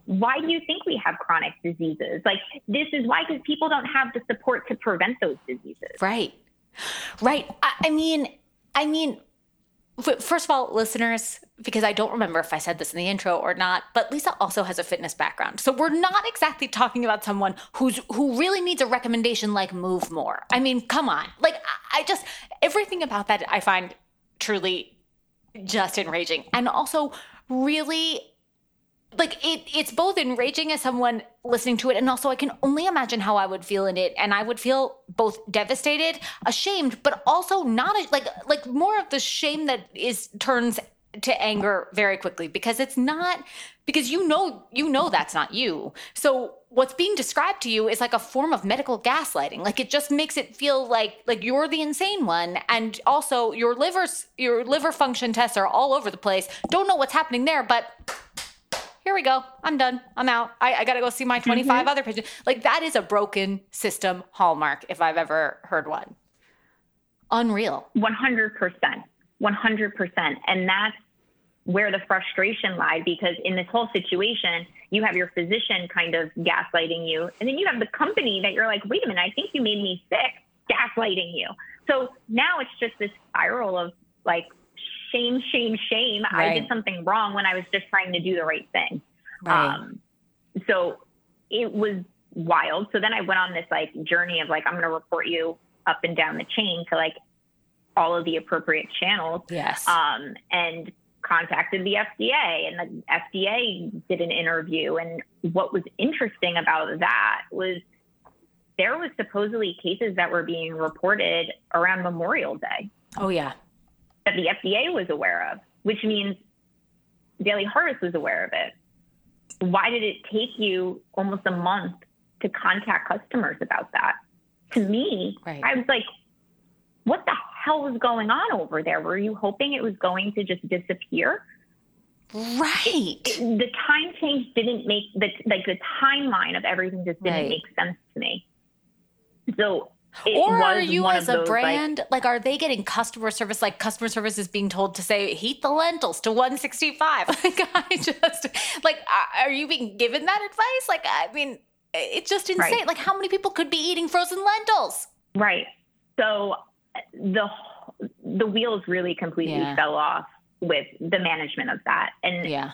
why do you think we have chronic diseases? Like this is why because people don't have the support to prevent those diseases. Right. Right. I, I mean i mean First of all, listeners, because I don't remember if I said this in the intro or not, but Lisa also has a fitness background. So we're not exactly talking about someone who's who really needs a recommendation like move more. I mean, come on. Like I just everything about that I find truly just enraging. And also really like it it's both enraging as someone listening to it and also I can only imagine how I would feel in it and I would feel both devastated, ashamed, but also not a, like like more of the shame that is turns to anger very quickly because it's not because you know you know that's not you. So what's being described to you is like a form of medical gaslighting. Like it just makes it feel like like you're the insane one and also your liver's your liver function tests are all over the place. Don't know what's happening there, but here we go. I'm done. I'm out. I, I got to go see my 25 mm-hmm. other patients. Like that is a broken system hallmark if I've ever heard one. Unreal. 100%. 100%. And that's where the frustration lied because in this whole situation, you have your physician kind of gaslighting you. And then you have the company that you're like, wait a minute, I think you made me sick, gaslighting you. So now it's just this spiral of like shame, shame, shame. Right. I did something wrong when I was just trying to do the right thing. Right. Um, so it was wild. So then I went on this like journey of like, I'm going to report you up and down the chain to like all of the appropriate channels. Yes. Um, and contacted the FDA and the FDA did an interview. And what was interesting about that was there was supposedly cases that were being reported around Memorial Day. Oh yeah that the FDA was aware of, which means Daily Harvest was aware of it. Why did it take you almost a month to contact customers about that? To me, right. I was like, what the hell was going on over there? Were you hoping it was going to just disappear? Right. It, it, the time change didn't make the like the timeline of everything just didn't right. make sense to me. So it or are you as a those, brand like, like, are they getting customer service like customer service is being told to say heat the lentils to 165 like i just like are you being given that advice? Like i mean it's just insane. Right. like how many people could be eating frozen lentils? Right. So the the wheels really completely yeah. fell off with the management of that. And yeah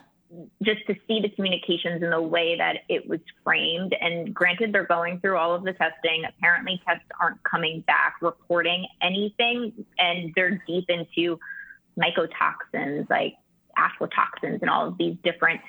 just to see the communications in the way that it was framed. And granted, they're going through all of the testing. Apparently, tests aren't coming back reporting anything, and they're deep into mycotoxins like aflatoxins and all of these different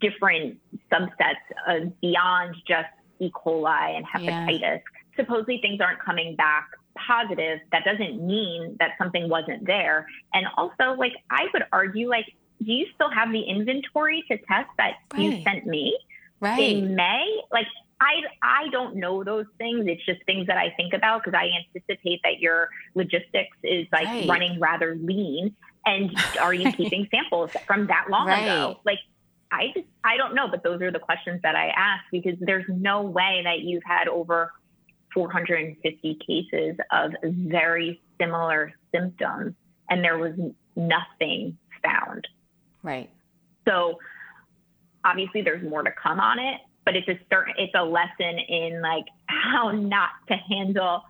different subsets of beyond just E. coli and hepatitis. Yeah. Supposedly, things aren't coming back positive. That doesn't mean that something wasn't there. And also, like I would argue, like do you still have the inventory to test that right. you sent me right. in May? Like, I, I don't know those things. It's just things that I think about because I anticipate that your logistics is like right. running rather lean. And are you keeping samples from that long ago? Like, I just, I don't know, but those are the questions that I ask because there's no way that you've had over 450 cases of very similar symptoms and there was nothing found. Right. So obviously there's more to come on it, but it's a certain it's a lesson in like how not to handle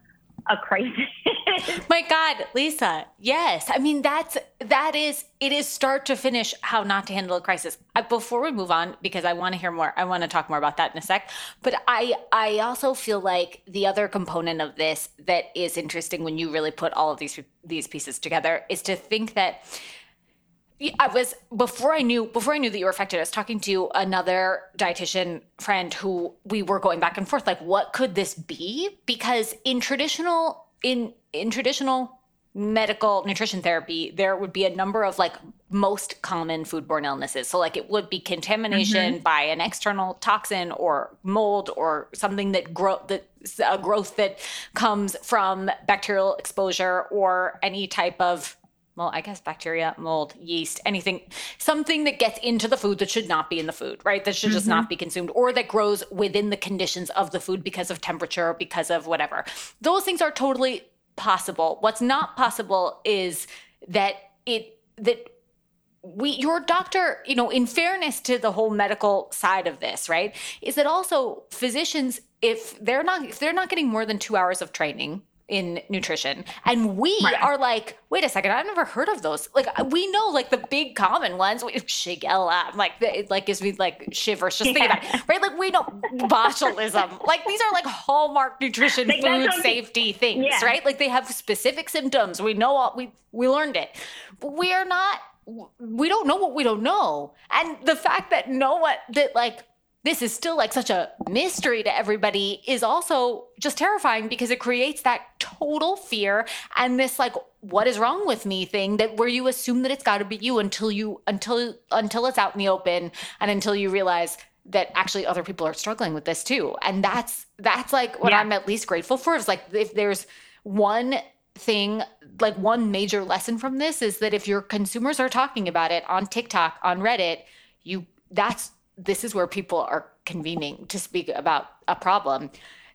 a crisis. My God, Lisa. Yes. I mean, that's, that is, it is start to finish how not to handle a crisis. Uh, before we move on, because I want to hear more, I want to talk more about that in a sec. But I, I also feel like the other component of this that is interesting when you really put all of these, these pieces together is to think that I was before I knew before I knew that you were affected. I was talking to another dietitian friend who we were going back and forth, like, what could this be? Because in traditional in in traditional medical nutrition therapy, there would be a number of like most common foodborne illnesses. So like it would be contamination mm-hmm. by an external toxin or mold or something that grow that a growth that comes from bacterial exposure or any type of well, I guess bacteria, mold, yeast, anything, something that gets into the food that should not be in the food, right? That should mm-hmm. just not mm-hmm. be consumed or that grows within the conditions of the food because of temperature, because of whatever. Those things are totally possible. What's not possible is that it, that we your doctor you know in fairness to the whole medical side of this right is that also physicians if they're not if they're not getting more than 2 hours of training in nutrition. And we right. are like wait a second i've never heard of those. Like we know like the big common ones shigella like it like gives me like shivers just yeah. think about it right? Like we know botulism like these are like hallmark nutrition like, food safety things yeah. right? Like they have specific symptoms. We know all we we learned it. But we are not we don't know what we don't know. And the fact that no one that like this is still like such a mystery to everybody is also just terrifying because it creates that total fear and this like what is wrong with me thing that where you assume that it's got to be you until you until until it's out in the open and until you realize that actually other people are struggling with this too and that's that's like what yeah. i'm at least grateful for is like if there's one thing like one major lesson from this is that if your consumers are talking about it on tiktok on reddit you that's this is where people are convening to speak about a problem.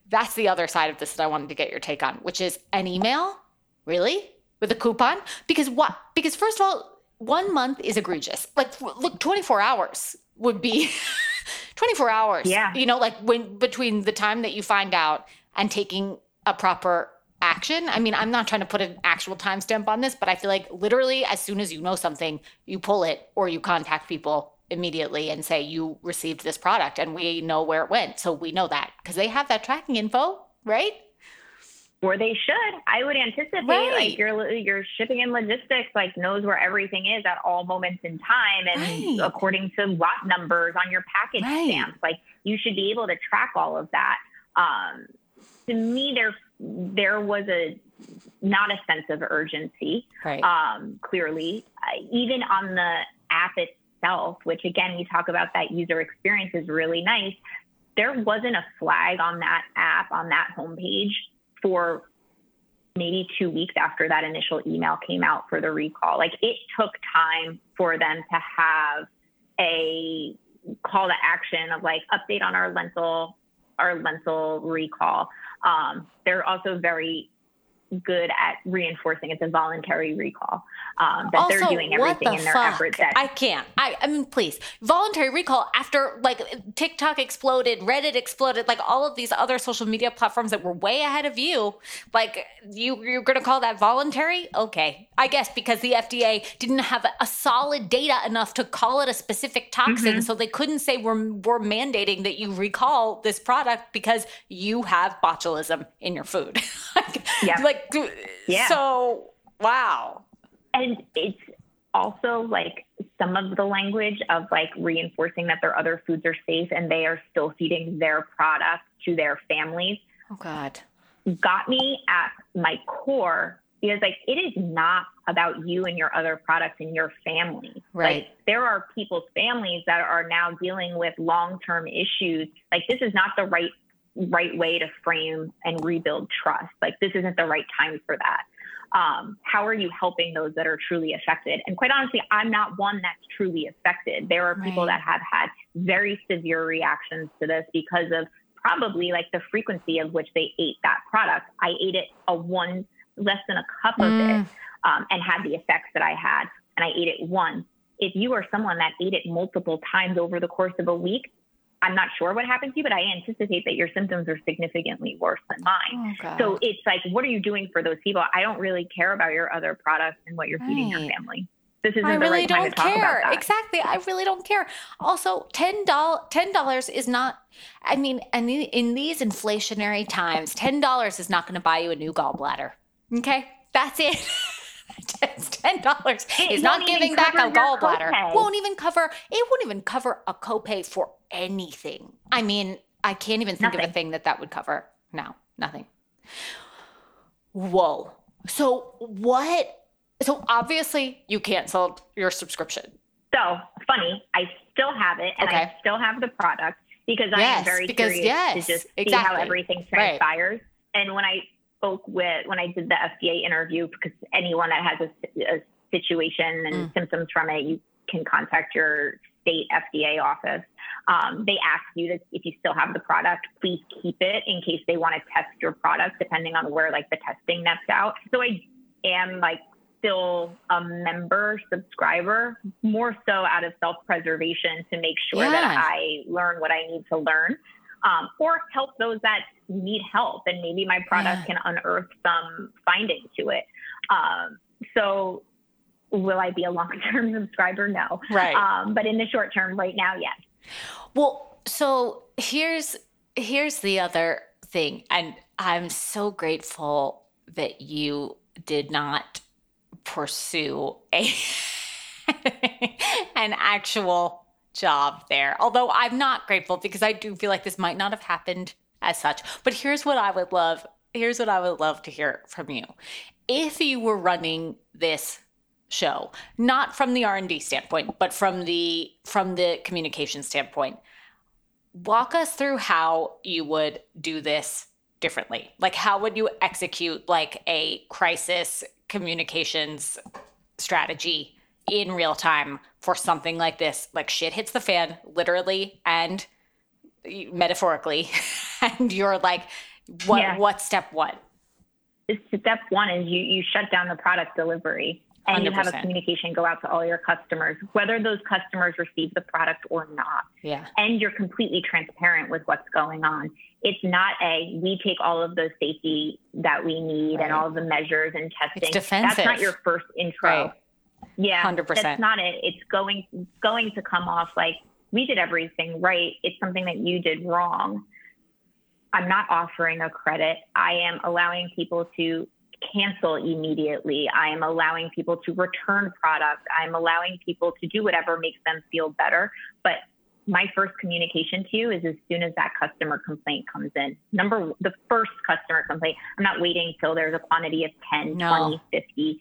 That's the other side of this that I wanted to get your take on, which is an email, really, with a coupon. Because what? Because first of all, one month is egregious. Like, look, 24 hours would be 24 hours. Yeah. You know, like when between the time that you find out and taking a proper action. I mean, I'm not trying to put an actual timestamp on this, but I feel like literally as soon as you know something, you pull it or you contact people immediately and say you received this product and we know where it went so we know that because they have that tracking info right or they should i would anticipate right. like your your shipping and logistics like knows where everything is at all moments in time and right. according to lot numbers on your package right. stamps like you should be able to track all of that um, to me there there was a not a sense of urgency right. um, clearly uh, even on the app itself itself, which again, we talk about that user experience is really nice. There wasn't a flag on that app, on that homepage for maybe two weeks after that initial email came out for the recall. Like it took time for them to have a call to action of like update on our lentil, our lentil recall. Um, they're also very good at reinforcing it's a voluntary recall. Um, that also, they're doing everything the in their fuck? efforts. That I can't. I, I mean, please, voluntary recall after like TikTok exploded, Reddit exploded, like all of these other social media platforms that were way ahead of you. Like you, you're going to call that voluntary? Okay, I guess because the FDA didn't have a, a solid data enough to call it a specific toxin, mm-hmm. so they couldn't say we're we're mandating that you recall this product because you have botulism in your food. like, yeah. like yeah. So, wow. And it's also like some of the language of like reinforcing that their other foods are safe and they are still feeding their product to their families. Oh, God. Got me at my core because like it is not about you and your other products and your family. Right. Like there are people's families that are now dealing with long-term issues. Like this is not the right right way to frame and rebuild trust. Like this isn't the right time for that. Um, how are you helping those that are truly affected? And quite honestly, I'm not one that's truly affected. There are people right. that have had very severe reactions to this because of probably like the frequency of which they ate that product. I ate it a one less than a cup mm. of it. Mm. um, and had the effects that I had. And I ate it once. If you are someone that ate it multiple times over the course of a week, I'm not sure what happened to you, but I anticipate that your symptoms are significantly worse than mine. Oh, so it's like, what are you doing for those people? I don't really care about your other products and what you're right. feeding your family. This isn't I the really right don't care. Exactly. I really don't care. Also, ten dollars ten dollars is not. I mean, and in these inflationary times, ten dollars is not going to buy you a new gallbladder. Okay, that's it. it's ten dollars. It's not giving back a gallbladder. Copay. Won't even cover. It won't even cover a copay for anything. I mean, I can't even think nothing. of a thing that that would cover. No, nothing. Whoa. So what? So obviously you canceled your subscription. So funny. I still have it, and okay. I still have the product because I am very because, curious yes, to just exactly. see how everything transpires. Right. And when I spoke with when I did the FDA interview because anyone that has a, a situation and mm. symptoms from it, you can contact your state FDA office. Um, they ask you that if you still have the product, please keep it in case they want to test your product, depending on where like the testing nets out. So I am like still a member subscriber, more so out of self preservation to make sure yeah. that I learn what I need to learn um, or help those that need help. And maybe my product yeah. can unearth some findings to it. Um, so will I be a long term subscriber? No. Right. Um, but in the short term, right now, yes. Well, so here's here's the other thing, and I'm so grateful that you did not pursue a an actual job there. Although I'm not grateful because I do feel like this might not have happened as such. But here's what I would love here's what I would love to hear from you. If you were running this show, not from the R&D standpoint, but from the from the communication standpoint, walk us through how you would do this differently. Like how would you execute like a crisis communications strategy in real time for something like this. Like shit hits the fan, literally and metaphorically, and you're like, what? Yeah. What step one? Step one is you you shut down the product delivery and 100%. you have a communication go out to all your customers, whether those customers receive the product or not. Yeah. And you're completely transparent with what's going on. It's not a we take all of those safety that we need right. and all of the measures and testing. It's defensive. That's not your first intro. Right. Yeah, hundred percent. That's not it. It's going going to come off like we did everything right. It's something that you did wrong. I'm not offering a credit. I am allowing people to cancel immediately. I am allowing people to return product. I'm allowing people to do whatever makes them feel better. But my first communication to you is as soon as that customer complaint comes in. Number the first customer complaint. I'm not waiting till there's a quantity of 10, no. 20, 50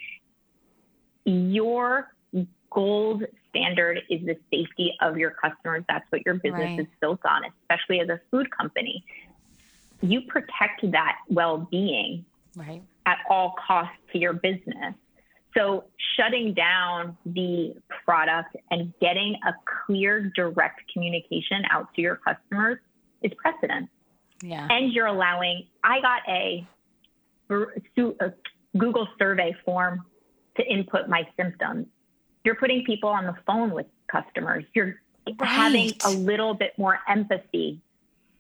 your gold standard is the safety of your customers. That's what your business right. is built on, especially as a food company. You protect that well being right. at all costs to your business. So, shutting down the product and getting a clear, direct communication out to your customers is precedent. Yeah. And you're allowing, I got a, a Google survey form to input my symptoms. You're putting people on the phone with customers. You're right. having a little bit more empathy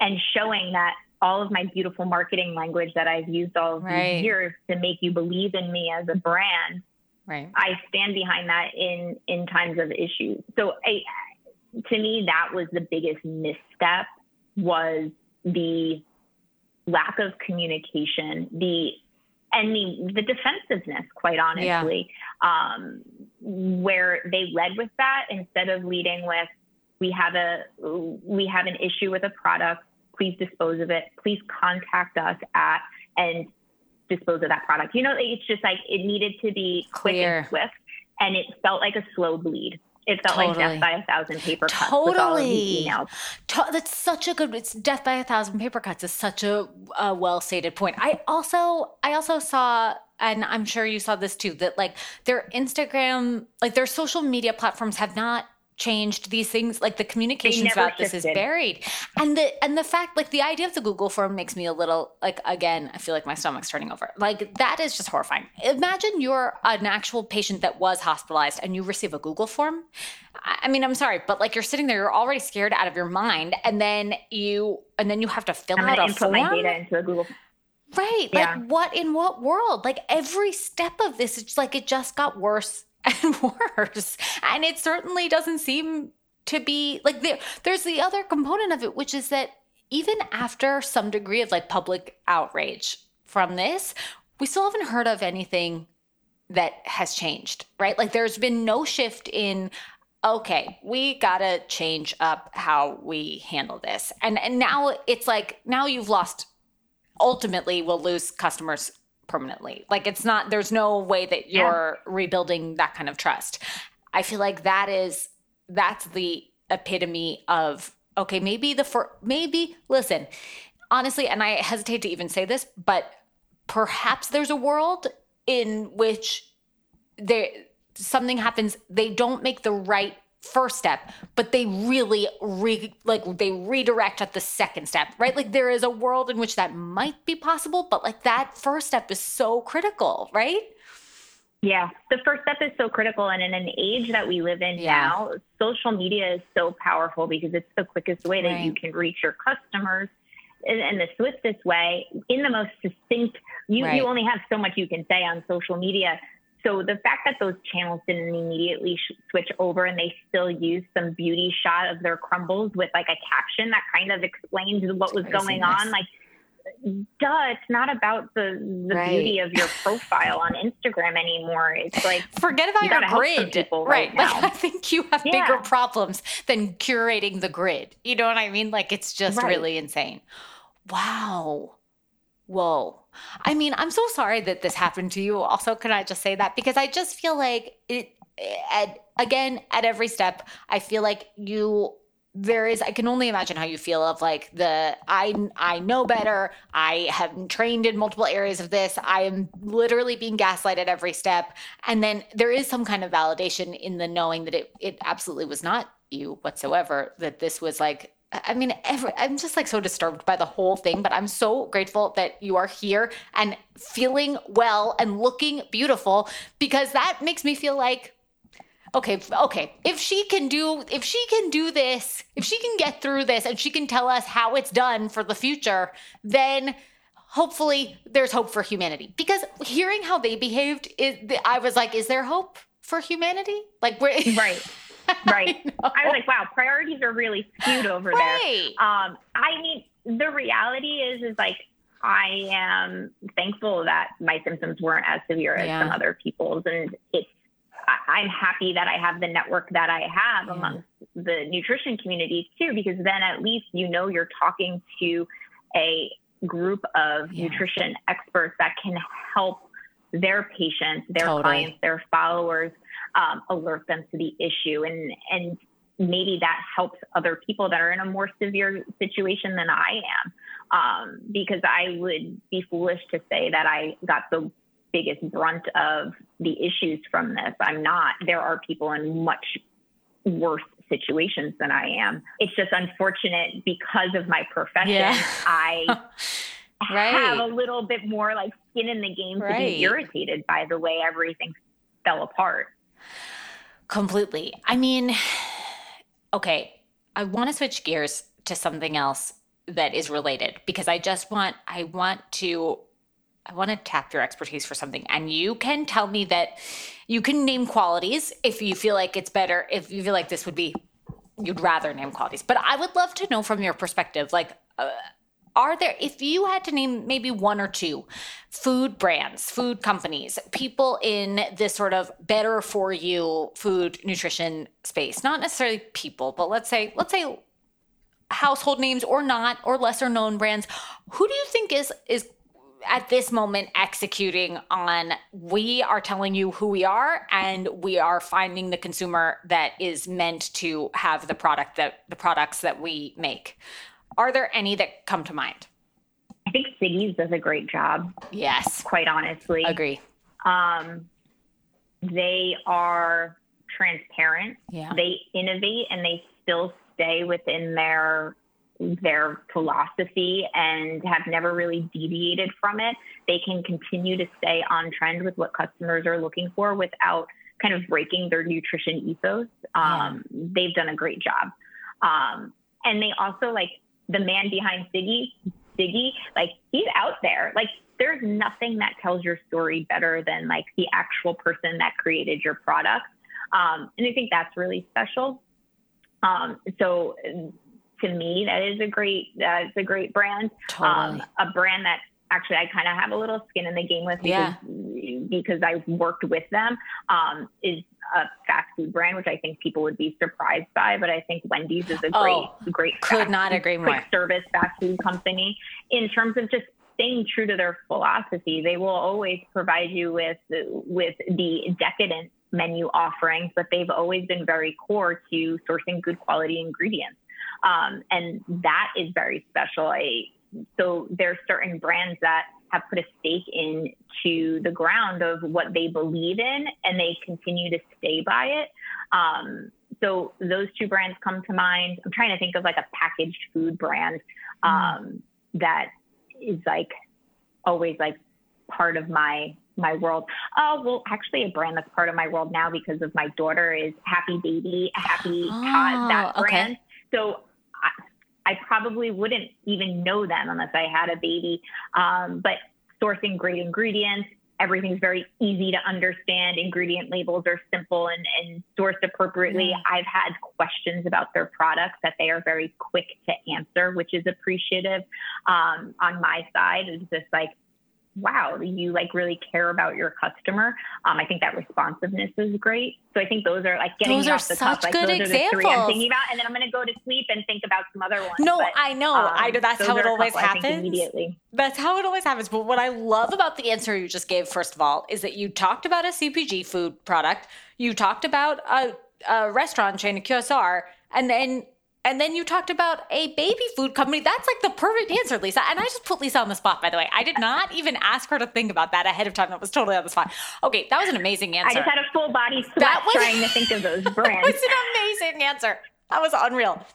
and showing that all of my beautiful marketing language that I've used all of right. these years to make you believe in me as a brand. Right. I stand behind that in in times of issues. So I, to me, that was the biggest misstep was the lack of communication, the and the, the defensiveness, quite honestly, yeah. um, where they led with that instead of leading with, we have a we have an issue with a product. Please dispose of it. Please contact us at and dispose of that product. You know, it's just like it needed to be quick Clear. and swift, and it felt like a slow bleed. It felt totally. like death by a thousand paper cuts. Totally. To- that's such a good. It's death by a thousand paper cuts is such a, a well stated point. I also I also saw and I'm sure you saw this too that like their Instagram like their social media platforms have not changed these things like the communications about this is buried. And the and the fact like the idea of the google form makes me a little like again i feel like my stomach's turning over. Like that is just horrifying. Imagine you're an actual patient that was hospitalized and you receive a google form. I mean i'm sorry but like you're sitting there you're already scared out of your mind and then you and then you have to fill I'm out a input form my data into a google right yeah. like what in what world? Like every step of this it's like it just got worse and worse. And it certainly doesn't seem to be like there, there's the other component of it, which is that even after some degree of like public outrage from this, we still haven't heard of anything that has changed, right? Like there's been no shift in okay, we got to change up how we handle this. And and now it's like now you've lost ultimately we'll lose customers permanently. Like it's not there's no way that you're yeah. rebuilding that kind of trust. I feel like that is that's the epitome of okay, maybe the for maybe listen, honestly, and I hesitate to even say this, but perhaps there's a world in which there something happens, they don't make the right first step but they really re, like they redirect at the second step right like there is a world in which that might be possible but like that first step is so critical right yeah the first step is so critical and in an age that we live in yeah. now social media is so powerful because it's the quickest way that right. you can reach your customers in, in, the swiftest way in the most succinct you, right. you only have so much you can say on social media so the fact that those channels didn't immediately sh- switch over and they still used some beauty shot of their crumbles with like a caption that kind of explains what was going on, like duh, it's not about the the right. beauty of your profile on Instagram anymore. It's like forget about you your grid, right? right like I think you have yeah. bigger problems than curating the grid. You know what I mean? Like it's just right. really insane. Wow. Whoa. I mean, I'm so sorry that this happened to you. Also, can I just say that? Because I just feel like it, at, again, at every step, I feel like you there is i can only imagine how you feel of like the i i know better i have trained in multiple areas of this i am literally being gaslighted every step and then there is some kind of validation in the knowing that it it absolutely was not you whatsoever that this was like I mean, every, I'm just like so disturbed by the whole thing, but I'm so grateful that you are here and feeling well and looking beautiful because that makes me feel like okay, okay, if she can do if she can do this, if she can get through this and she can tell us how it's done for the future, then hopefully there's hope for humanity. Because hearing how they behaved, it, I was like, is there hope for humanity? Like, we're right. right. I, I, was like, wow, priorities are really skewed over right. there. Um, I mean, the reality is, is like, I am thankful that my symptoms weren't as severe as yeah. some other people's. And it's, I, am happy that I have the network that I have yeah. amongst the nutrition community too, because then at least you know you're talking to a group of yeah. nutrition experts that can help their patients, their totally. clients, their followers um, alert them to the issue and and maybe that helps other people that are in a more severe situation than I am. Um, because I would be foolish to say that I got the biggest brunt of the issues from this. I'm not. There are people in much worse situations than I am. It's just unfortunate because of my profession. Yeah. I right. have a little bit more like skin in the game right. to be irritated by the way everything fell apart. Completely. I mean, okay, I want to switch gears to something else that is related because I just want I want to I want to tap your expertise for something and you can tell me that you can name qualities if you feel like it's better if you feel like this would be you'd rather name qualities. But I would love to know from your perspective like uh, are there if you had to name maybe one or two food brands food companies people in this sort of better for you food nutrition space not necessarily people but let's say let's say household names or not or lesser known brands who do you think is is at this moment executing on we are telling you who we are and we are finding the consumer that is meant to have the product that the products that we make are there any that come to mind? I think Siggi's does a great job. Yes. Quite honestly. Agree. Um, they are transparent. Yeah. They innovate and they still stay within their their philosophy and have never really deviated from it. They can continue to stay on trend with what customers are looking for without kind of breaking their nutrition ethos. Um, yeah. They've done a great job. Um, and they also like the man behind Siggi, Siggi, like he's out there. Like there's nothing that tells your story better than like the actual person that created your product. Um, and I think that's really special. Um, so to me, that is a great, that's a great brand. Totally. Um, a brand that actually I kind of have a little skin in the game with because, yeah. because I've worked with them um, is a fast food brand, which I think people would be surprised by. But I think Wendy's is a great, oh, great, could not agree more. Quick service fast food company in terms of just staying true to their philosophy. They will always provide you with with the decadent menu offerings, but they've always been very core to sourcing good quality ingredients. Um, and that is very special. I, so there are certain brands that have put a stake in to the ground of what they believe in and they continue to stay by it. Um, so those two brands come to mind. I'm trying to think of like a packaged food brand mm. um, mm. that is like always like part of my my world. Oh well, actually, a brand that's part of my world now because of my daughter is Happy Baby, Happy oh, that brand. Okay. So I, probably wouldn't even know them unless I had a baby. Um, but sourcing great ingredients, everything's very easy to understand. Ingredient labels are simple and, and sourced appropriately. Mm. I've had questions about their products that they are very quick to answer, which is appreciative. Um, on my side, it's just like, wow, you like really care about your customer. Um, I think that responsiveness is great. So I think those are like getting those off the top. Like those examples. are the three I'm thinking about, and then I'm going to go to sleep and think about some other ones. No, but, I know, um, I know. That's how it always happens. Immediately. That's how it always happens. But what I love about the answer you just gave, first of all, is that you talked about a CPG food product, you talked about a, a restaurant chain, a QSR, and then and then you talked about a baby food company. That's like the perfect answer, Lisa. And I just put Lisa on the spot, by the way. I did not even ask her to think about that ahead of time. That was totally on the spot. Okay, that was an amazing answer. I just had a full body sweat that was, trying to think of those brands. That was an amazing answer. That was unreal.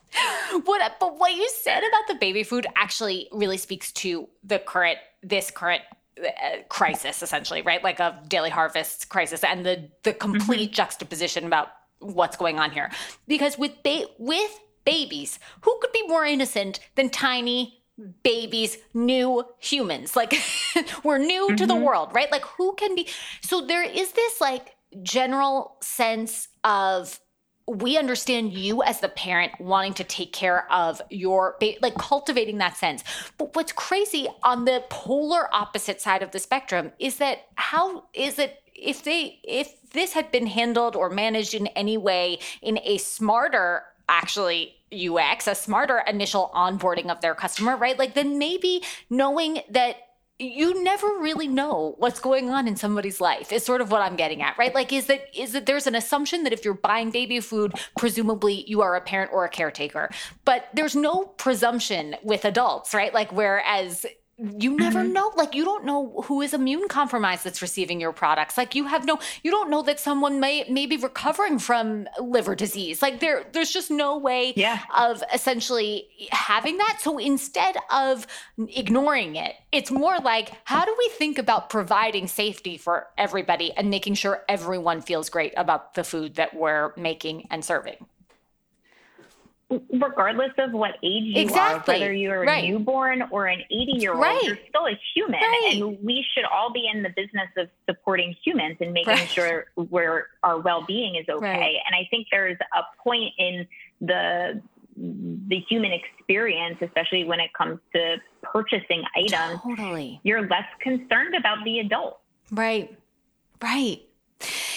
What, but what you said about the baby food actually really speaks to the current, this current uh, crisis, essentially, right? Like a Daily Harvest crisis, and the the complete mm-hmm. juxtaposition about what's going on here. Because with ba- with babies. Who could be more innocent than tiny babies, new humans? Like, we're new mm-hmm. to the mm-hmm. world, right? Like, who can be? So, there is this like general sense of we understand you as the parent wanting to take care of your ba- like cultivating that sense but what's crazy on the polar opposite side of the spectrum is that how is it if they if this had been handled or managed in any way in a smarter actually UX, a smarter initial onboarding of their customer, right? Like then maybe knowing that you never really know what's going on in somebody's life is sort of what i'm getting at right? Like is that is that there's an assumption that if you're buying baby food presumably you are a parent or a caretaker. But there's no presumption with adults right? Like whereas you never mm-hmm. know like you don't know who is immune compromised that's receiving your products like you have no you don't know that someone may may be recovering from liver disease like there there's just no way yeah. of essentially having that so instead of ignoring it it's more like how do we think about providing safety for everybody and making sure everyone feels great about the food that we're making and serving regardless of what age you exactly. are, whether you're right. a newborn or an 80 year old, right. you're still a human. Right. And we should all be in the business of supporting humans and making sure where our well being is okay. And I think there's a point in the the human experience, especially when it comes to purchasing items, totally. you're less concerned about the adult. Right. Right.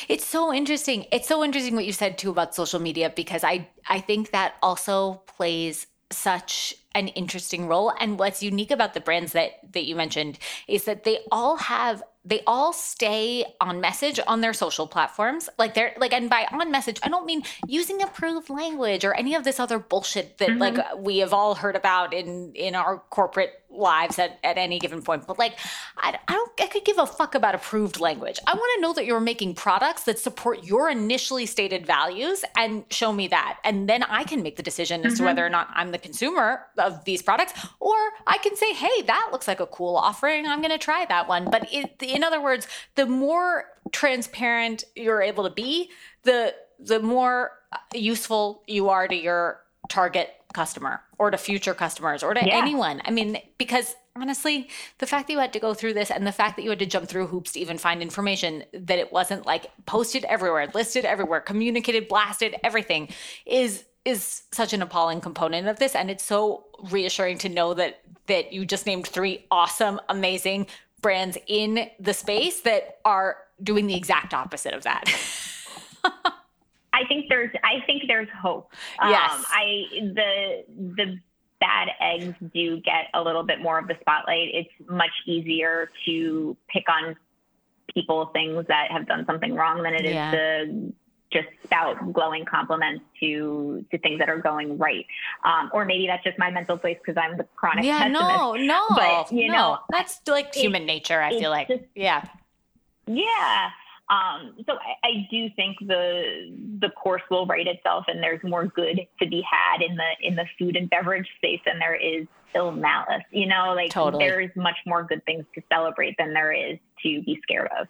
It's so interesting. It's so interesting what you said too about social media because I I think that also plays such an interesting role and what's unique about the brands that that you mentioned is that they all have they all stay on message on their social platforms like they're like and by on message i don't mean using approved language or any of this other bullshit that mm-hmm. like we have all heard about in in our corporate lives at, at any given point. But like, I, I don't, I could give a fuck about approved language. I want to know that you're making products that support your initially stated values and show me that. And then I can make the decision as mm-hmm. to whether or not I'm the consumer of these products, or I can say, hey, that looks like a cool offering. I'm going to try that one. But it, in other words, the more transparent you're able to be, the the more useful you are to your target customer or to future customers or to yeah. anyone. I mean, because honestly, the fact that you had to go through this and the fact that you had to jump through hoops to even find information that it wasn't like posted everywhere, listed everywhere, communicated, blasted, everything is is such an appalling component of this and it's so reassuring to know that that you just named three awesome amazing brands in the space that are doing the exact opposite of that. I think there's I think there's hope. Yes. Um, I the the bad eggs do get a little bit more of the spotlight. It's much easier to pick on people things that have done something wrong than it yeah. is to just spout glowing compliments to to things that are going right. Um, or maybe that's just my mental place because I'm the chronic yeah, pessimist. no, no, but you no. know that's like human nature. I feel like, just, yeah, yeah. Um, so I, I, do think the the course will write itself, and there's more good to be had in the in the food and beverage space than there is ill malice. You know, like totally. there's much more good things to celebrate than there is to be scared of.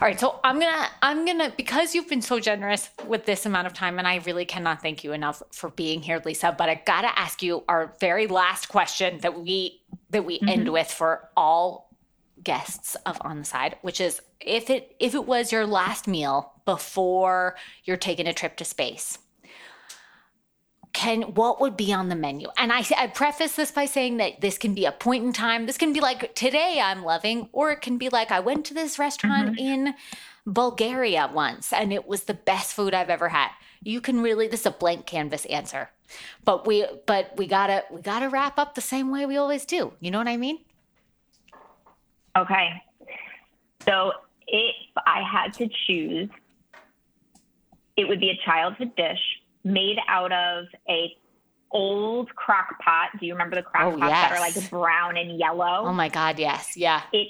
All right, so I'm gonna I'm gonna because you've been so generous with this amount of time, and I really cannot thank you enough for being here, Lisa. But I gotta ask you our very last question that we that we mm-hmm. end with for all guests of on the side which is if it if it was your last meal before you're taking a trip to space can what would be on the menu? And I, I preface this by saying that this can be a point in time. This can be like today i'm loving or it can be like i went to this restaurant mm-hmm. in bulgaria once and it was the best food i've ever had. You can really this is a blank canvas answer but we but we gotta we gotta wrap up the same way we always do. You know what i mean Okay. So if I had to choose, it would be a childhood dish made out of a old crock pot. Do you remember the crock oh, pots yes. that are like brown and yellow? Oh my God, yes. Yeah. It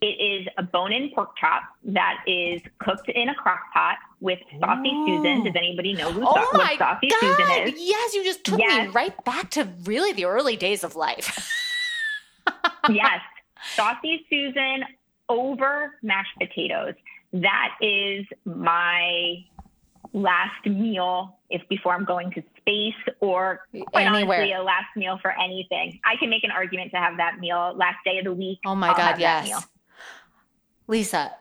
it is a bone-in pork chop that is cooked in a crock pot with Saucy Ooh. Susan. Does anybody know who oh what Saucy God. Susan is? Yes, you just took yes. me right back to really the early days of life. yes. Saucy Susan over mashed potatoes. That is my last meal if before I'm going to space or quite Anywhere. honestly a last meal for anything. I can make an argument to have that meal last day of the week. Oh my I'll God, yes. Lisa,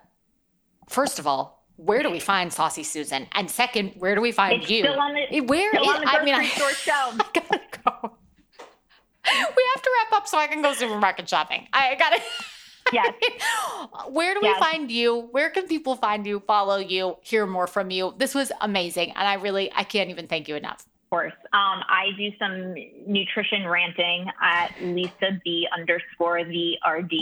first of all, where do we find Saucy Susan? And second, where do we find it's you? Still on the, where still is, on the I mean, I, store shelf. I gotta go. we have to wrap up so I can go supermarket shopping. I got it. Yes. Where do yes. we find you? Where can people find you, follow you, hear more from you? This was amazing. And I really, I can't even thank you enough. Of course. Um, I do some nutrition ranting at Lisa B underscore the RD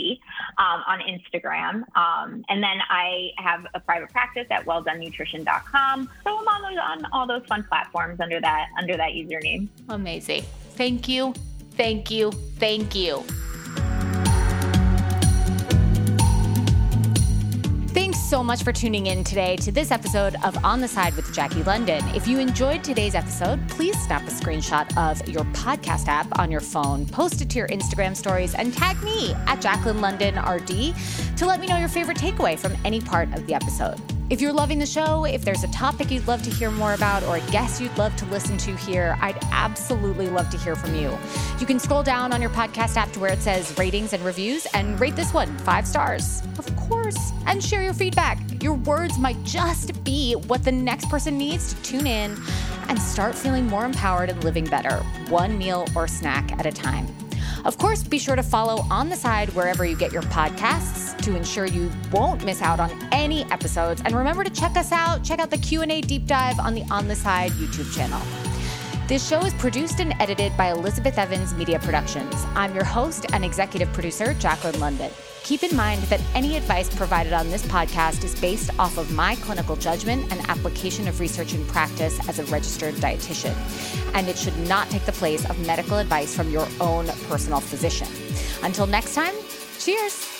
um, on Instagram. Um, and then I have a private practice at welldonnutrition.com. So I'm on, those, on all those fun platforms under that, under that username. Amazing. Thank you Thank you. Thank you. Thanks so much for tuning in today to this episode of On the Side with Jackie London. If you enjoyed today's episode, please snap a screenshot of your podcast app on your phone, post it to your Instagram stories, and tag me at Jaclyn London RD to let me know your favorite takeaway from any part of the episode. If you're loving the show, if there's a topic you'd love to hear more about or a guest you'd love to listen to here, I'd absolutely love to hear from you. You can scroll down on your podcast app to where it says ratings and reviews and rate this one five stars, of course, and share your feedback. Your words might just be what the next person needs to tune in and start feeling more empowered and living better, one meal or snack at a time. Of course, be sure to follow On the Side wherever you get your podcasts to ensure you won't miss out on any episodes. And remember to check us out, check out the Q&A deep dive on the On the Side YouTube channel. This show is produced and edited by Elizabeth Evans Media Productions. I'm your host and executive producer, Jaclyn London. Keep in mind that any advice provided on this podcast is based off of my clinical judgment and application of research and practice as a registered dietitian, and it should not take the place of medical advice from your own personal physician. Until next time, cheers.